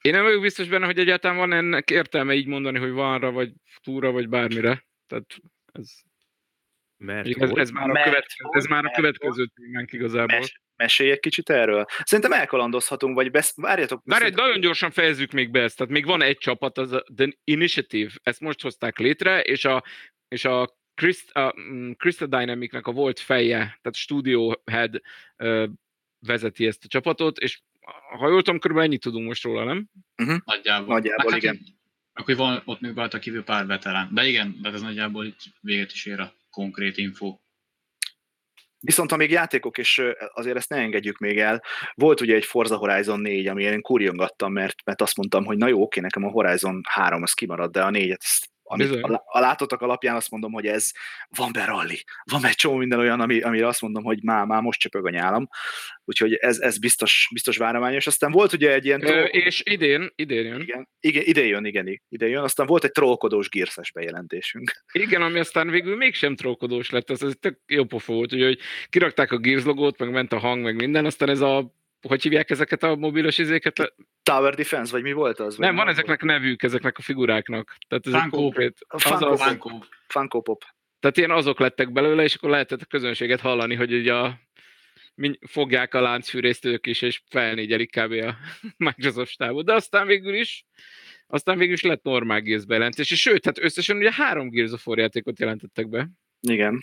én nem vagyok biztos benne, hogy egyáltalán van ennek értelme így mondani, hogy vanra, vagy túra, vagy bármire. Tehát ez, Mert ez, ez, már, a Mert következő, ez már a következő témánk igazából. Mes- mesélj egy kicsit erről. Szerintem elkalandozhatunk, vagy besz... várjatok. Várj, szerintem- nagyon gyorsan fejezzük még be ezt. Tehát még van egy csapat, az a The Initiative, ezt most hozták létre, és a, és a Christ, a, mm, Crystal a volt feje, tehát Studio Head, ö, vezeti ezt a csapatot, és ha jól tudom, körülbelül ennyit tudunk most róla, nem? Nagyjából. Nagyjából, Hát, igen. hogy- Akkor van ott még rajta kívül pár veterán. De igen, de ez nagyjából itt véget is ér a konkrét info. Viszont amíg játékok, és azért ezt ne engedjük még el, volt ugye egy Forza Horizon 4, ami én kurjongattam, mert, mert azt mondtam, hogy na jó, oké, nekem a Horizon 3 az kimarad, de a 4-et, ezt- amit a, a látottak alapján azt mondom, hogy ez van be rally, van egy csomó minden olyan, ami, amire azt mondom, hogy már, már most csöpög a nyálam, úgyhogy ez, ez biztos, biztos várományos. Aztán volt ugye egy ilyen... Ö, és idén, idén jön. igen, igen, ide jön, igen, ide jön. Aztán volt egy trollkodós gírszes bejelentésünk. Igen, ami aztán végül mégsem trókodós lett, ez, ez tök jó pofa volt, ugye, hogy kirakták a Gears logót, meg ment a hang, meg minden, aztán ez a, hogy hívják ezeket a mobilos izéket? Tower Defense, vagy mi volt az? Nem, van volt? ezeknek nevük, ezeknek a figuráknak. Tehát ez Funko. konkrét, Funko az- Pop. Funko. Funko Pop. tehát ilyen azok lettek belőle, és akkor lehetett a közönséget hallani, hogy ugye a, min- fogják a láncfűrészt ők is, és felnégyelik kb. a Microsoft stábot. De aztán végül is aztán végül is lett normál Gears bejelentés, és sőt, hát összesen ugye három Gears of War játékot jelentettek be. Igen.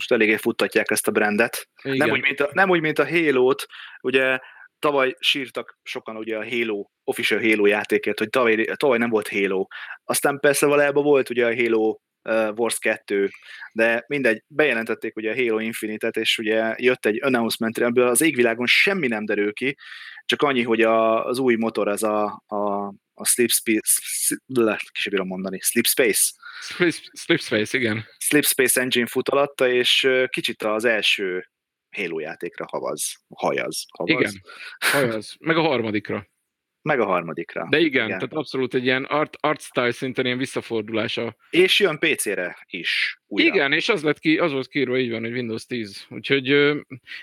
Most eléggé futtatják ezt a brandet. Igen. Nem úgy, mint a, nem úgy, mint a Halo-t, ugye tavaly sírtak sokan ugye a Halo, official Halo játékért, hogy tavaly, tavaly nem volt Halo. Aztán persze valójában volt ugye a Halo uh, Wars 2, de mindegy, bejelentették ugye a Halo Infinite-et, és ugye jött egy announcement, ebből az égvilágon semmi nem derül ki, csak annyi, hogy a, az új motor, az a, a, a Sleep Space, ki sem bírom mondani, Sleep Space, Slip, Slipspace, igen. Sleep Space Engine fut alatta, és kicsit az első Halo játékra havaz, hajaz, havaz. Igen. Hajaz. Meg a harmadikra. Meg a harmadikra. De igen, Igen. tehát abszolút egy ilyen art, art style szinten ilyen visszafordulása. És jön PC-re is. Újra. Igen, és az lett ki, az volt kiírva így van, hogy Windows 10. Úgyhogy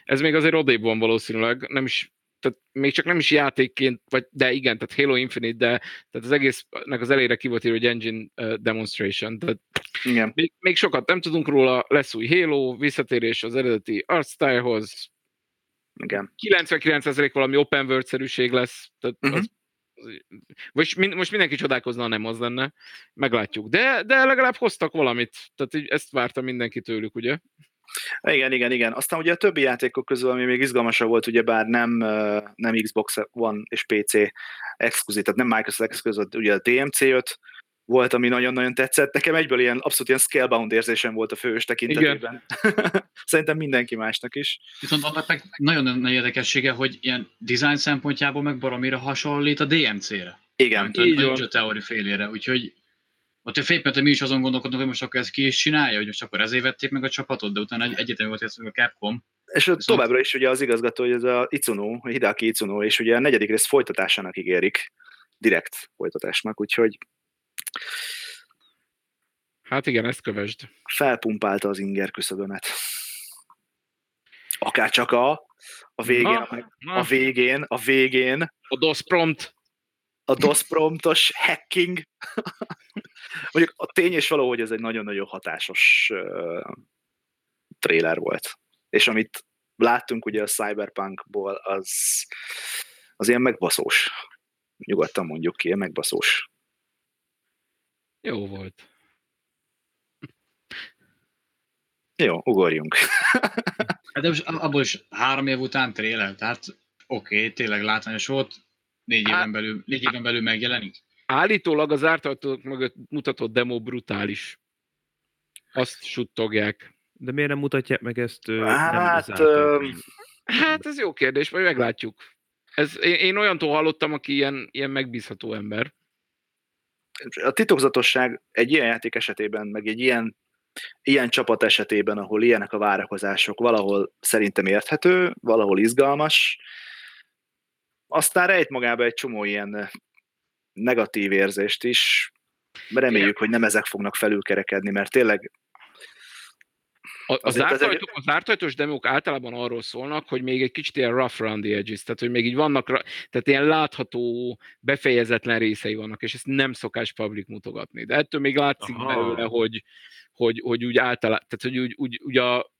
ez még azért odébb van valószínűleg, nem is tehát még csak nem is játékként, vagy de igen, tehát Halo Infinite, de tehát az egésznek az elére ki volt írva, hogy Engine uh, Demonstration. Tehát Igen. még, még sokat nem tudunk róla, lesz új Halo, visszatérés az eredeti art stylehoz, Igen. 99% valami open world-szerűség lesz, tehát Mhm. az, most, min, most mindenki csodálkozna, ha nem az lenne, meglátjuk. De, de legalább hoztak valamit, tehát így ezt várta mindenki tőlük, ugye? Igen, igen, igen. Aztán ugye a többi játékok közül, ami még izgalmasabb volt, ugye bár nem, nem Xbox One és PC exkluzív, tehát nem Microsoft exkluzív, ugye a DMC 5 volt, ami nagyon-nagyon tetszett. Nekem egyből ilyen abszolút ilyen scalebound érzésem volt a fős tekintetében. Szerintem mindenki másnak is. Viszont annak meg nagyon nagy érdekessége, hogy ilyen design szempontjából meg baromira hasonlít a DMC-re. Igen, a így van. Ninja Theory félére, úgyhogy ott félpente mi is azon gondolkodunk, hogy most akkor ezt ki is csinálja, hogy most akkor ezért vették meg a csapatot, de utána egy egyetem volt ez a Capcom. És ott továbbra is ugye az igazgató, hogy ez a Itsuno, Hideaki Itsuno, és ugye a negyedik rész folytatásának ígérik, direkt folytatásnak, úgyhogy Hát igen, ezt kövesd. felpumpálta az inger küszöbömet. Akár csak a, a végén, Na, a, na. a végén, a végén, A DOS prompt. A DOS promptos hacking. Mondjuk a tény és való, hogy ez egy nagyon-nagyon hatásos uh, trailer volt. És amit láttunk ugye a Cyberpunkból, az, az ilyen megbaszós. Nyugodtan mondjuk ki, ilyen megbaszós. Jó volt. Jó, ugorjunk. Hát de most abból is három év után trailer, tehát oké, okay, tényleg látványos volt, négy éven belül, négy éven belül megjelenik. Állítólag az zárt ajtók mögött mutatott demo brutális. Azt suttogják. De miért nem mutatják meg ezt? Hát, nem ö? Hát ez jó kérdés, majd meglátjuk. Ez, én, én olyantól hallottam, aki ilyen, ilyen megbízható ember. a titokzatosság egy ilyen játék esetében, meg egy ilyen, ilyen csapat esetében, ahol ilyenek a várakozások, valahol szerintem érthető, valahol izgalmas, aztán rejt magába egy csomó ilyen negatív érzést is. Reméljük, hogy nem ezek fognak felülkerekedni, mert tényleg A, a, Azért zárt ajtó, a zárt ajtós demók általában arról szólnak, hogy még egy kicsit ilyen rough around the edges, tehát hogy még így vannak, tehát ilyen látható, befejezetlen részei vannak, és ezt nem szokás public mutogatni. De ettől még látszik Aha. belőle, hogy, hogy, hogy úgy általában, tehát hogy úgy, úgy, úgy a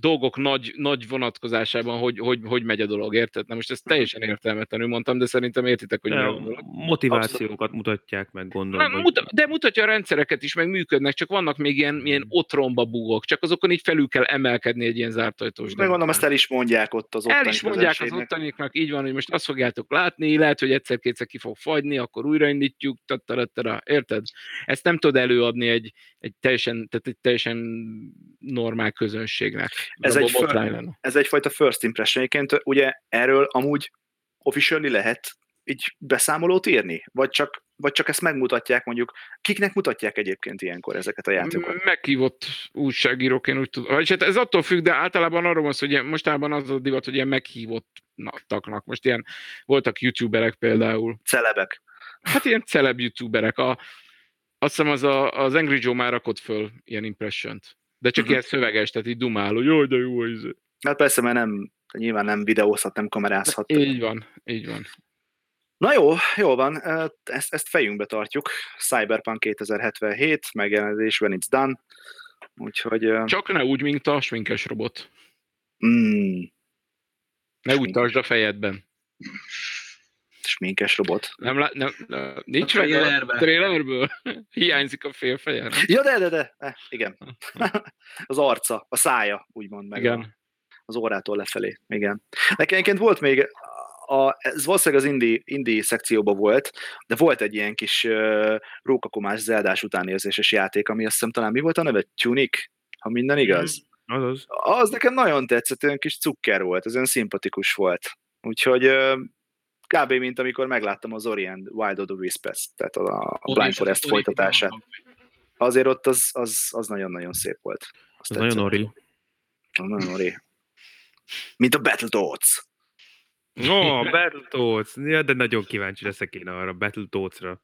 dolgok nagy, nagy vonatkozásában, hogy, hogy, hogy megy a dolog, érted? Na most ezt teljesen értelmetlenül mondtam, de szerintem értitek, hogy De mire a gondolok. motivációkat mutatják meg, gondolom. Nem, hogy- muta, de mutatja a rendszereket is, meg működnek, csak vannak még ilyen, ilyen otromba bugok, csak azokon így felül kell emelkedni egy ilyen zárt ajtós Meg gondolom, ezt el is mondják ott az ottani el is mondják az ottaniknak, így van, hogy most azt fogjátok látni, lehet, hogy egyszer-kétszer ki fog fagyni, akkor újraindítjuk, tattarattara, érted? Ezt nem tud előadni egy, egy, teljesen, tehát egy teljesen normál közönségnek. Ez egy föl-. Ez egyfajta first impressionként, ugye erről amúgy officially lehet így beszámolót írni? Vagy csak, vagy csak ezt megmutatják mondjuk, kiknek mutatják egyébként ilyenkor ezeket a játékokat? Meghívott újságírók, én úgy tudom. Vagyis hát ez attól függ, de általában arról van szó, hogy mostában az a divat, hogy ilyen meghívottaknak. Most ilyen voltak youtuberek például. Celebek. Hát ilyen celeb youtuberek. A, azt hiszem az, a, az Angry Joe már rakott föl ilyen impression-t. De csak Mhm. ilyen szöveges, tehát így dumál, hogy jaj, de jó ez. Hát persze, mert nem, nyilván nem videózhat, nem kamerázhat. Így van, így van. Na jó, jó van, ezt, ezt fejünkbe tartjuk. Cyberpunk 2077, megjelenés, when it's done. Úgyhogy, Csak ne úgy, mint a sminkes robot. mm, Ne úgy Smink. tartsd a fejedben. Sminkes robot. Nem, lá- nem, nem nincs A meg a trailerből. Hiányzik a fél feje. Ja, de, de, de, eh, igen. az arca, a szája, úgymond meg. A, Igen. az órától lefelé, igen. Nekem egyébként volt még, a, ez valószínűleg az indie, indie szekcióban volt, de volt egy ilyen kis uh, rókakomás zeldás utánérzéses játék, ami azt hiszem talán mi volt a neve? Tunic? Ha minden igaz. Azaz. Az nekem nagyon tetszett, olyan kis cukker volt, ez olyan szimpatikus volt. Úgyhogy uh, kb. mint amikor megláttam az Orient Wild of the Wisps, tehát a, a Blind Forest folytatását. Azért ott az, az, az nagyon-nagyon szép volt. Azt Ez nagyon ori. Az nagyon ori. Mint a Battletoads. Ó, oh, Battletoads. Ja, de nagyon kíváncsi leszek én arra, Battletoads-ra.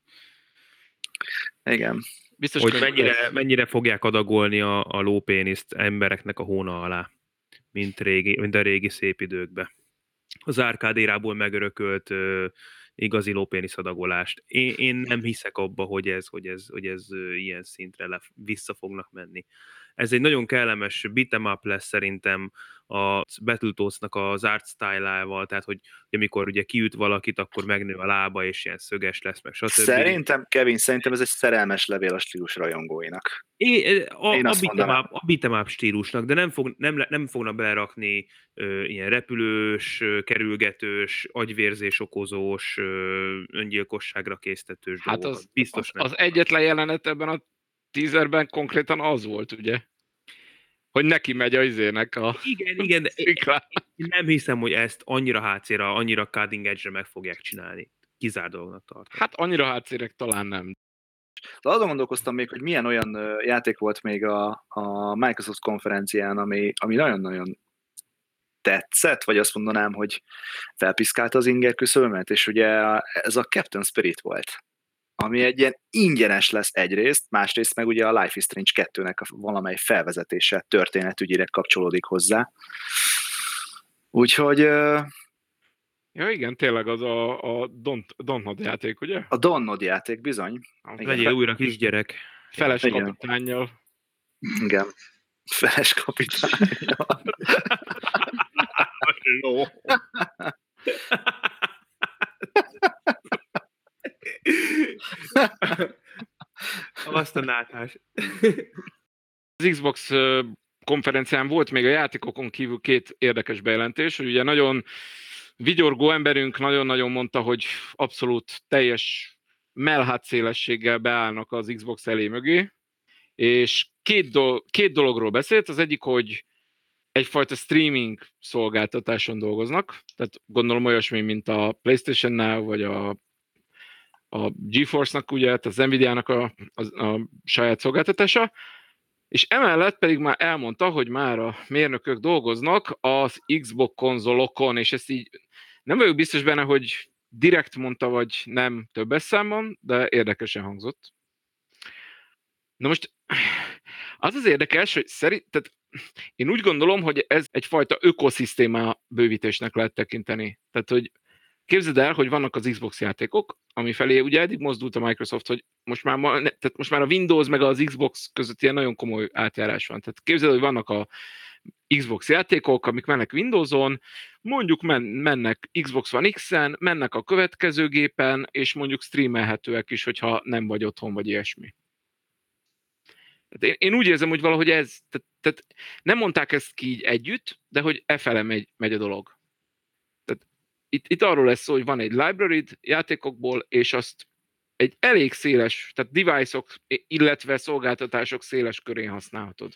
Igen. Biztos, Hogy hogy mennyire, mennyire fogják adagolni a, a lópéniszt embereknek a hóna alá, mint, régi, mint a régi szép időkbe. Az árkádérából megörökölt ö, igazi lópénisz adagolást. Én, én nem hiszek abba, hogy ez, hogy ez, hogy ez ilyen szintre le, vissza fognak menni. Ez egy nagyon kellemes beat'em up lesz szerintem a Battletoads-nak az art style-ával, tehát hogy amikor ugye kiüt valakit, akkor megnő a lába, és ilyen szöges lesz, meg stb. Szerintem, Kevin, szerintem ez egy szerelmes levél a stílus rajongóinak. É, a, Én a, azt beat'em up, a beat'em up stílusnak, de nem, fog, nem, nem fognak belerakni ö, ilyen repülős, ö, kerülgetős, agyvérzés okozós, ö, öngyilkosságra késztetős Hát dolgokat. az, Biztos az, nem. az egyetlen jelenet ebben a teaserben konkrétan az volt, ugye? Hogy neki megy a izének a Igen, igen, sziklán. én nem hiszem, hogy ezt annyira hátszéra, annyira cutting edge-re meg fogják csinálni. Kizár dolognak tartom. Hát annyira hátszérek talán nem. De azon gondolkoztam még, hogy milyen olyan játék volt még a, a Microsoft konferencián, ami, ami nagyon-nagyon tetszett, vagy azt mondanám, hogy felpiszkálta az inger küszöbömet, és ugye ez a Captain Spirit volt, ami egy ilyen ingyenes lesz egyrészt, másrészt meg ugye a Life is Strange 2-nek a valamely felvezetése történetügyileg kapcsolódik hozzá. Úgyhogy Ja igen, tényleg az a, a Don't, Don't játék, ugye? a Donnod játék bizony, A Legyél újra kisgyerek. feles Igen. kapitánnyal. igen, feles kapitány. Ló. Azt a nátás. Az Xbox konferencián volt még a játékokon kívül két érdekes bejelentés, hogy ugye nagyon vigyorgó emberünk nagyon-nagyon mondta, hogy abszolút teljes melhát szélességgel beállnak az Xbox elé mögé, és két, do- két dologról beszélt, az egyik, hogy egyfajta streaming szolgáltatáson dolgoznak, tehát gondolom olyasmi, mint a PlayStation-nál, vagy a, a GeForce-nak, ugye, tehát az Nvidia-nak a, a, a saját szolgáltatása, és emellett pedig már elmondta, hogy már a mérnökök dolgoznak az Xbox konzolokon, és ezt így nem vagyok biztos benne, hogy direkt mondta, vagy nem többes számban, de érdekesen hangzott. Na most az az érdekes, hogy szerint, tehát én úgy gondolom, hogy ez egyfajta ökoszisztéma bővítésnek lehet tekinteni. Tehát, hogy képzeld el, hogy vannak az Xbox játékok, ami felé ugye eddig mozdult a Microsoft, hogy most már, ma, ne, tehát most már a Windows meg az Xbox között ilyen nagyon komoly átjárás van. Tehát képzeld, hogy vannak a Xbox játékok, amik mennek Windows-on, mondjuk men, mennek Xbox One X-en, mennek a következő gépen, és mondjuk streamelhetőek is, hogyha nem vagy otthon, vagy ilyesmi. Tehát én, én úgy érzem, hogy valahogy ez, tehát, tehát nem mondták ezt ki így együtt, de hogy e fele megy, megy a dolog. Itt, itt arról lesz szó, hogy van egy library játékokból, és azt egy elég széles, tehát device-ok, illetve szolgáltatások széles körén használhatod.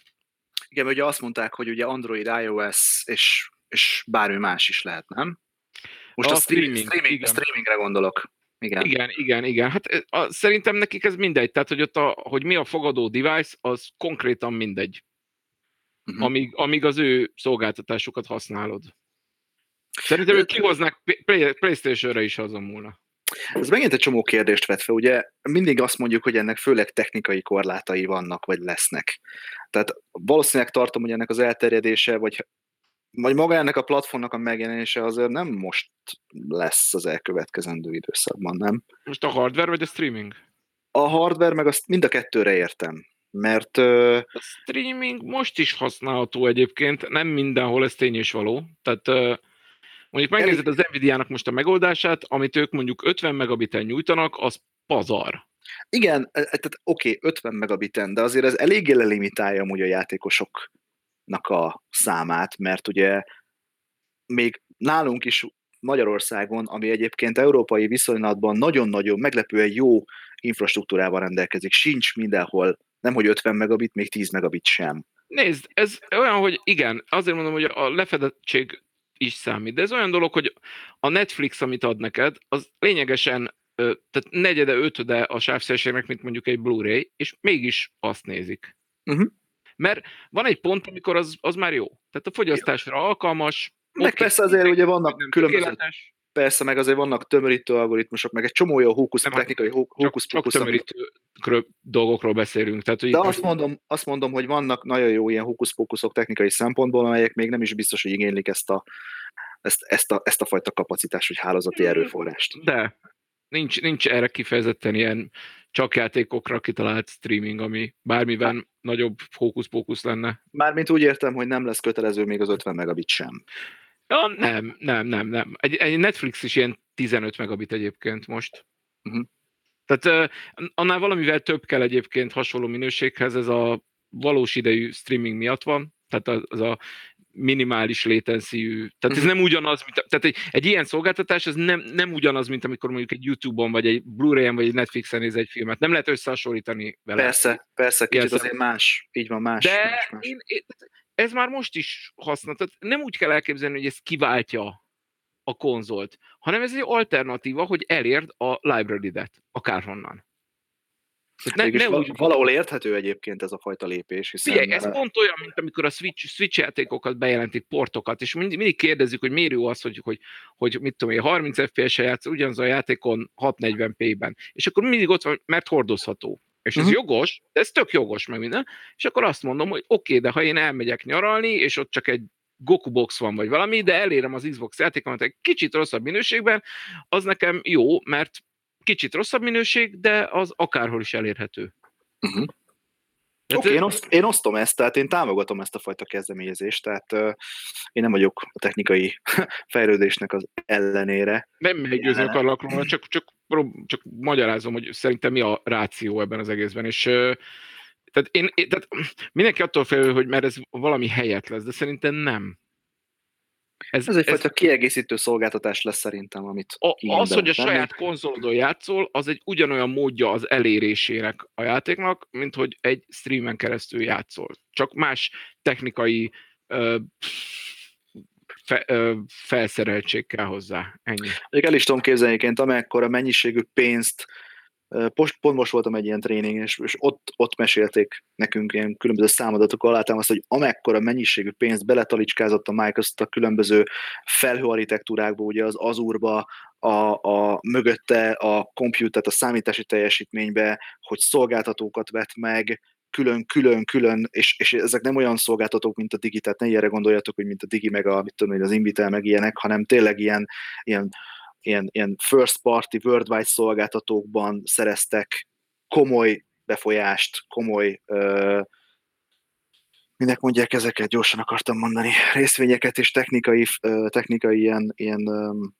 Igen, ugye azt mondták, hogy ugye Android, iOS és, és bármi más is lehet, nem? Most a, A streaming, streaming, igen. streamingre gondolok. Igen. Igen, igen, igen. Hát eh, a, szerintem nekik ez mindegy. Tehát, hogy, ott a, hogy mi a fogadó device, az konkrétan mindegy. Mhm. Amíg, amíg az ő szolgáltatásukat használod. Szerintem ők Play- Playstation-re is azon múlna. Ez megint egy csomó kérdést vet fel, ugye mindig azt mondjuk, hogy ennek főleg technikai korlátai vannak, vagy lesznek. Tehát valószínűleg tartom, hogy ennek az elterjedése, vagy, vagy maga ennek a platformnak a megjelenése azért nem most lesz az elkövetkezendő időszakban, nem? Most a hardware vagy a streaming? A hardware meg azt mind a kettőre értem, mert A streaming most is használható egyébként, nem mindenhol ez tény és való. Tehát ö, mondjuk megnézed az Nvidia-nak most a megoldását, amit ők mondjuk 50 megabiten nyújtanak, az pazar. igen, e- e- tehát oké, okay, 50 megabiten, de azért ez eléggé lelimitálja amúgy a játékosoknak a számát, mert ugye még nálunk is Magyarországon, ami egyébként európai viszonylatban nagyon-nagyon meglepően jó infrastruktúrával rendelkezik, sincs mindenhol, nem hogy 50 megabit, még 10 megabit sem. Nézd, ez olyan, hogy igen, azért mondom, hogy a lefedettség is számít, de ez olyan dolog, hogy a Netflix, amit ad neked, az lényegesen tehát negyede, ötöde a sávszélségnek, mint mondjuk egy Blu-ray, és mégis azt nézik. Mhm. Mert van egy pont, amikor az, az már jó. Tehát a fogyasztásra alkalmas. Meg oké, persze azért ugye vannak különböző, persze meg azért vannak tömörítő algoritmusok, meg egy csomó jó hókusz, Nem, technikai hó- csak, hókusz csak ami- tömörítő dolgokról beszélünk. Tehát, hogy De azt mondom, azt mondom, hogy vannak nagyon jó ilyen hókusz-pókuszok technikai szempontból, amelyek még nem is biztos, hogy igénylik ezt a, ezt, ezt a, ezt a fajta kapacitást, vagy hálózati Mm. erőforrást. De nincs, nincs erre kifejezetten ilyen csak játékokra kitalált streaming, ami bármiben nagyobb fókusz-pókusz lenne. Mármint úgy értem, hogy nem lesz kötelező még az 50 megabit sem. Ja, nem, nem, nem, nem. Egy, egy Netflix is ilyen 15 megabit egyébként most. Mhm. Tehát uh, annál valamivel több kell egyébként hasonló minőséghez, ez a valós idejű streaming miatt van, tehát az, az a minimális latency tehát ez Mhm. nem ugyanaz, mint, tehát egy, egy ilyen szolgáltatás, ez nem, nem ugyanaz, mint amikor mondjuk egy YouTube-on, vagy egy Blu-ray-en, vagy egy Netflixen néz egy filmet. Nem lehet összehasonlítani vele. Persze, persze, kicsit Ilyen azért más. Így van, más. De más, más. én, én, ez már most is használ. Tehát nem úgy kell elképzelni, hogy ez kiváltja a konzolt, hanem ez egy alternatíva, hogy elérd a library-det, akárhonnan. Ne, ne úgy, valahol érthető egyébként ez a fajta lépés, hiszen Figyelj, ez pont olyan, mint amikor a Switch, Switch játékokat bejelentik, portokat, és mindig, mindig kérdezzük, hogy miért jó az, hogy, hogy, hogy mit tudom én, 30 FPS-e játsz ugyanaz a játékon 640p-ben. És akkor mindig ott van, mert hordozható. És ez Mhm. jogos, de ez tök jogos, meg minden. És akkor azt mondom, hogy oké, de ha én elmegyek nyaralni, és ott csak egy Goku box van, vagy valami, de elérem az Xbox játékomat egy kicsit rosszabb minőségben, az nekem jó, mert kicsit rosszabb minőség, de az akárhol is elérhető. Tehát Oké, ez- én, oszt, én osztom ezt, tehát én támogatom ezt a fajta kezdeményezést, tehát uh, én nem vagyok a technikai fejlődésnek az ellenére. Nem meggyőzni akarlak róla, csak, csak, csak magyarázom, hogy szerintem mi a ráció ebben az egészben. És tehát, én, én, tehát mindenki attól fél, hogy mert ez valami helyet lesz, de szerintem nem. Ez, Ez egyfajta kiegészítő szolgáltatás lesz szerintem, amit a, az, hogy a saját konzolodon játszol, az egy ugyanolyan módja az elérésének a játéknak, mint hogy egy streamen keresztül játszol. Csak más technikai ö, fe, ö, felszereltség kell hozzá. Ennyi. Még el is tudom képzelni, egyébként, amekkora mennyiségű pénzt, post, pont most voltam egy ilyen tréning, és, és ott, ott mesélték nekünk ilyen különböző számadatok alátámaszt, hogy amekkora mennyiségű pénzt beletalicskázott a Microsoft a különböző felhőarchitektúrákba, ugye az Azure-ba, a, a mögötte a compute, a számítási teljesítménybe, hogy szolgáltatókat vett meg, külön, külön, külön, és, és ezek nem olyan szolgáltatók, mint a Digi, tehát ne ilyenre gondoljatok, hogy mint a Digi, meg a, mit tudom én, az Invitel, meg ilyenek, hanem tényleg ilyen, ilyen, ilyen, ilyen first party, worldwide szolgáltatókban szereztek komoly befolyást, komoly ö, minek mondják ezeket, gyorsan akartam mondani, részvényeket és technikai, ö, technikai ilyen, ilyen, öm,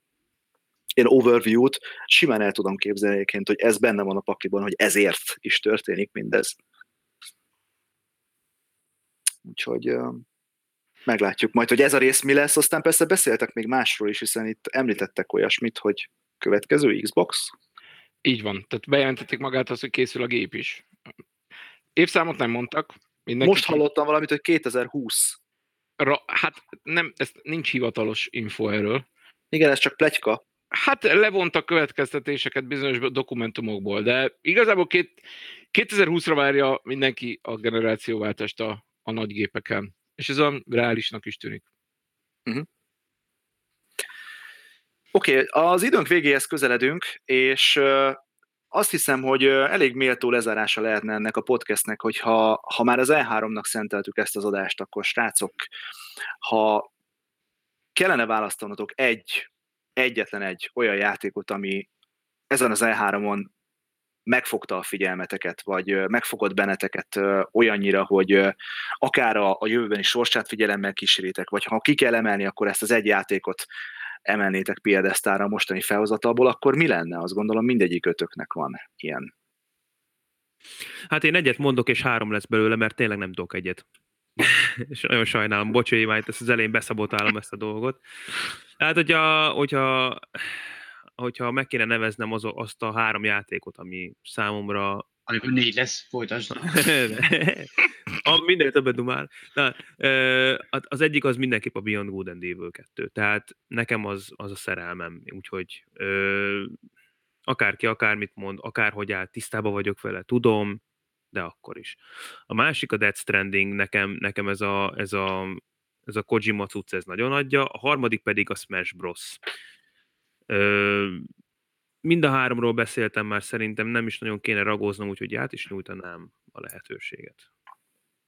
ilyen overview-t, simán el tudom képzelni egyébként, hogy ez benne van a pakliban, hogy ezért is történik mindez. Úgyhogy meglátjuk majd, hogy ez a rész mi lesz, aztán persze beszéltek még másról is, hiszen itt említettek olyasmit, hogy következő Xbox, Így van. Tehát bejelentették magát azt, hogy készül a gép is. Évszámot nem mondtak. Mindenki Most hallottam valamit, hogy 2020. Ra, hát nem, ez nincs hivatalos info erről. Igen, ez csak pletyka. Hát levontak következtetéseket bizonyos dokumentumokból, de igazából két, 2020-ra várja mindenki a generációváltást a, a nagy gépeken. És ez olyan reálisnak is tűnik. Oké, okay, az időnk végéhez közeledünk, és azt hiszem, hogy elég méltó lezárása lehetne ennek a podcastnek, hogyha ha már az E3-nak szenteltük ezt az adást, akkor srácok, ha kellene választanotok egy, egyetlen egy olyan játékot, ami ezen az E3-on megfogta a figyelmeteket, vagy megfogott benneteket olyannyira, hogy akár a, a jövőbeni sorsát figyelemmel kíséritek, vagy ha ki kell emelni, akkor ezt az egy játékot emelnétek piedesztára a mostani felhozatalból, akkor mi lenne? Azt gondolom mindegyik ötöknek van ilyen. Hát én egyet mondok, és három lesz belőle, mert tényleg nem tudok egyet. és nagyon sajnálom, bocs, itt ezt az elején beszabotálom ezt a dolgot. Hát, hogyha, hogyha, hogyha meg kéne neveznem az, azt a három játékot, ami számomra Amikor négy lesz, folytasd. a, minden többet dumál. Na, ö, az egyik az mindenképp a Beyond Good and Evil 2. Tehát nekem az, az a szerelmem. Úgyhogy ö, akárki akármit mond, akárhogy áll, tisztában vagyok vele, tudom, de akkor is. A másik a Death Stranding, nekem, nekem ez, a, ez, a, ez a Kojima cucc, ez nagyon adja. A harmadik pedig a Smash Bros. Mind a háromról beszéltem már, szerintem nem is nagyon kéne ragoznom, úgyhogy át is nyújtanám a lehetőséget.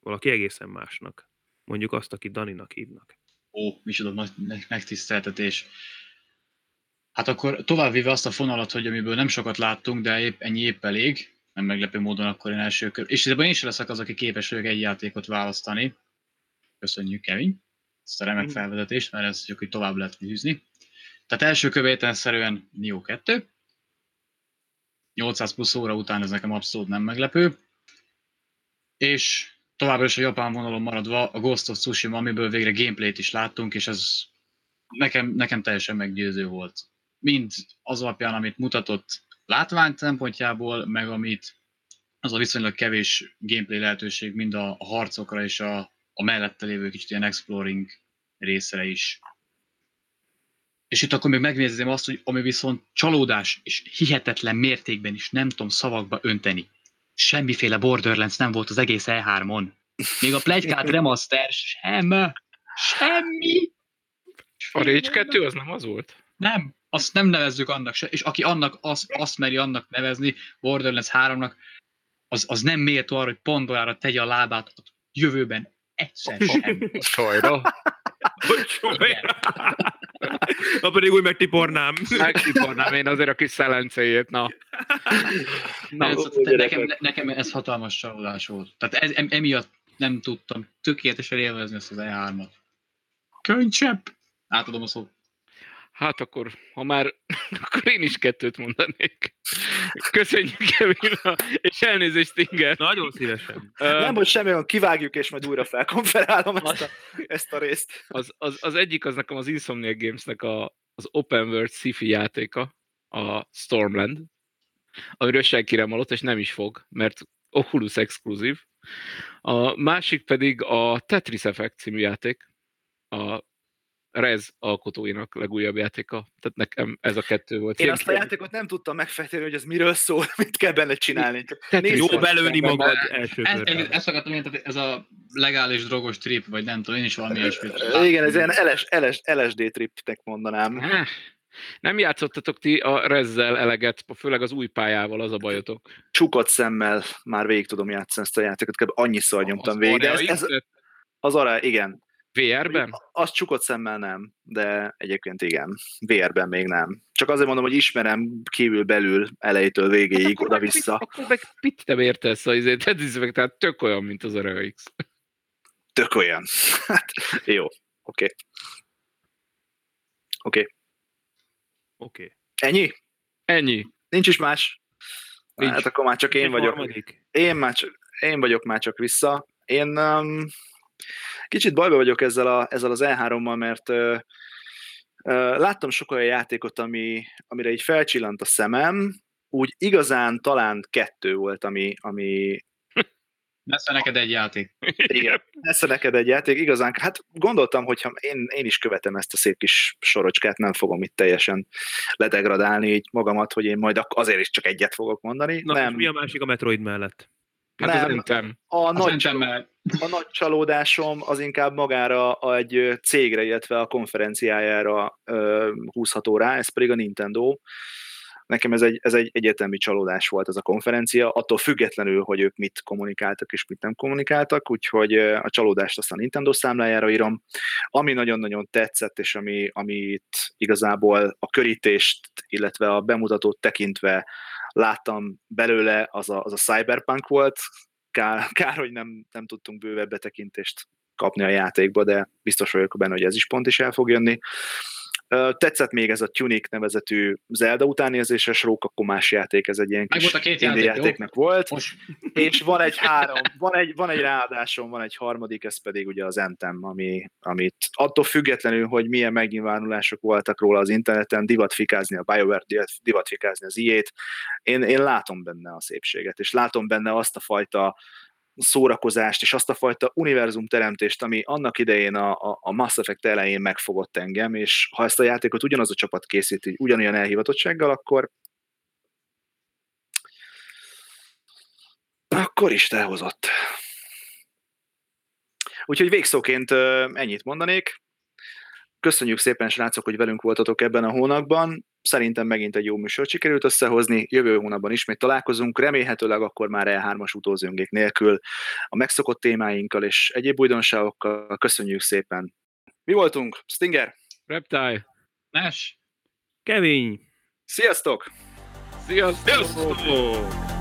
Valaki egészen másnak. Mondjuk azt, aki Daninak hívnak. Ó, micsoda nagy meg- megtiszteltetés. Hát akkor továbbvéve azt a fonalat, hogy amiből nem sokat láttunk, de épp, ennyi épp elég, nem meglepő módon akkor én első kör. És ebben én sem leszek az, aki képes vagyok egy játékot választani. Köszönjük, Kevin, ezt a remek felvezetést, mert ez csak így tovább lehet hűzni. Tehát első követelszerűen Nio 2. 800 plusz óra után ez nekem abszolút nem meglepő. És továbbra is a japán vonalon maradva a Ghost of Tsushima, amiből végre gameplayt is láttunk, és ez nekem, nekem teljesen meggyőző volt. Mind az alapján, amit mutatott látvány szempontjából, meg amit az a viszonylag kevés gameplay lehetőség mind a harcokra és a, a mellette lévő kicsit ilyen exploring részre is. És itt akkor még megnézném azt, hogy ami viszont csalódás és hihetetlen mértékben is nem tudom szavakba önteni. Semmiféle Borderlands nem volt az egész E3-on. Még a plegykát remaster sem. Semmi. A Rage 2 az nem az volt? Nem, azt nem nevezzük annak se, és aki annak azt, azt meri annak nevezni, Borderlands 3-nak, az, az nem méltó arra, hogy Pandorára tegye a lábát a jövőben egyszer sem. Sajra. Ha pedig úgy megtipornám. Megtipornám én azért a kis szelencéjét, na. Na, ez, ó, nekem, nekem ez hatalmas csalódás volt. Tehát ez, em, emiatt nem tudtam tökéletesen élvezni ezt az E3-at. Könycsepp! Átadom a szót. Hát akkor, ha már, akkor én is kettőt mondanék. Köszönjük, Kevin, és elnézést, Stinger. Nagyon szívesen. Ö, Nem, hogy semmi olyan, kivágjuk, és majd újra felkonferálom ezt a, ezt a részt. Az, az, az egyik az nekem az Insomniac Gamesnek a, az Open World sci-fi játéka, a Stormland, amiről senki nem hallott, és nem is fog, mert Oculus exkluzív. A másik pedig a Tetris Effect című játék, a Rez alkotóinak legújabb játéka. Tehát nekem ez a kettő volt. Én azt a játékot nem tudtam megfejteni, hogy ez miről szól, mit kell benne csinálni. Csak Jó belőni magad első Ez, körben. ez, ezt akartam mondani, tehát ez a legális drogos trip, vagy nem tudom, én is valami ilyesmit. Igen, ez ilyen LS, LS, LSD tripnek mondanám. Nem játszottatok ti a Rezzel eleget, főleg az új pályával, az a bajotok. Csukott szemmel már végig tudom játszani ezt a játékot, kb. annyiszor nyomtam végig. De ez, az arra, igen. VR-ben? Az csukott szemmel nem, de egyébként igen. VR-ben még nem. Csak azért mondom, hogy ismerem kívül belül elejétől végéig, oda-vissza. Akkor meg mit nem értesz a izét? Tehát, tehát tök olyan, mint az Area X. tök olyan. Hát, jó, oké. Okay. Oké. Okay. Oké. Ennyi? Ennyi. Nincs is más? Nincs. Hát akkor már csak én Egy vagyok. harmadik. Én, már csak, én vagyok már csak vissza. Én um, kicsit bajba vagyok ezzel, a, ezzel az E3-mal, mert uh, uh, láttam sok olyan játékot, ami, amire így felcsillant a szemem, úgy igazán talán kettő volt, ami, ami Lesz neked egy játék. igen, lesz neked egy játék, igazán, hát gondoltam, hogy ha én, én is követem ezt a szép kis sorocskát, nem fogom itt teljesen ledegradálni így magamat, hogy én majd azért is csak egyet fogok mondani. Na, nem, és mi a másik a Metroid mellett? Hát az Nem. Anthem. a Az nagy a nagy csalódásom az inkább magára a- egy cégre, illetve a konferenciájára ö, húzható rá, ez pedig a Nintendo. Nekem ez egy, ez egy egyetemi csalódás volt ez a konferencia, attól függetlenül, hogy ők mit kommunikáltak és mit nem kommunikáltak, úgyhogy a csalódást azt a Nintendo számlájára írom. Ami nagyon-nagyon tetszett, és ami, amit igazából a körítést, illetve a bemutatót tekintve láttam belőle, az a, az a Cyberpunk volt, kár, kár hogy nem, nem tudtunk bővebb betekintést kapni a játékba, de biztos vagyok benne, hogy ez is pont is el fog jönni. Tetszett még ez a Tunic nevezetű Zelda utánérzéses rókakomás játék, ez egy ilyen kis volt a két játék, jó? játéknak volt, Most és van egy három, van egy, van egy ráadásom, van egy harmadik, ez pedig ugye az Anthem, ami, amit attól függetlenül, hogy milyen megnyilvánulások voltak róla az interneten, divatfikázni a BioWare, divatfikázni az IE-t, én, én látom benne a szépséget, és látom benne azt a fajta szórakozást, és azt a fajta univerzum teremtést, ami annak idején a, a, a Mass Effect elején megfogott engem, és ha ezt a játékot ugyanaz a csapat készíti, ugyanolyan elhivatottsággal, akkor akkor is elhozott. Úgyhogy végszóként ennyit mondanék. Köszönjük szépen, srácok, hogy velünk voltatok ebben a hónapban. Szerintem megint egy jó műsort sikerült összehozni. Jövő hónapban ismét találkozunk, remélhetőleg akkor már E3-as utózöngék nélkül a megszokott témáinkkal és egyéb újdonságokkal. Köszönjük szépen. Mi voltunk? Stinger? Reptile. Nash. Kevin! Sziasztok! Sziasztok! Sziasztok!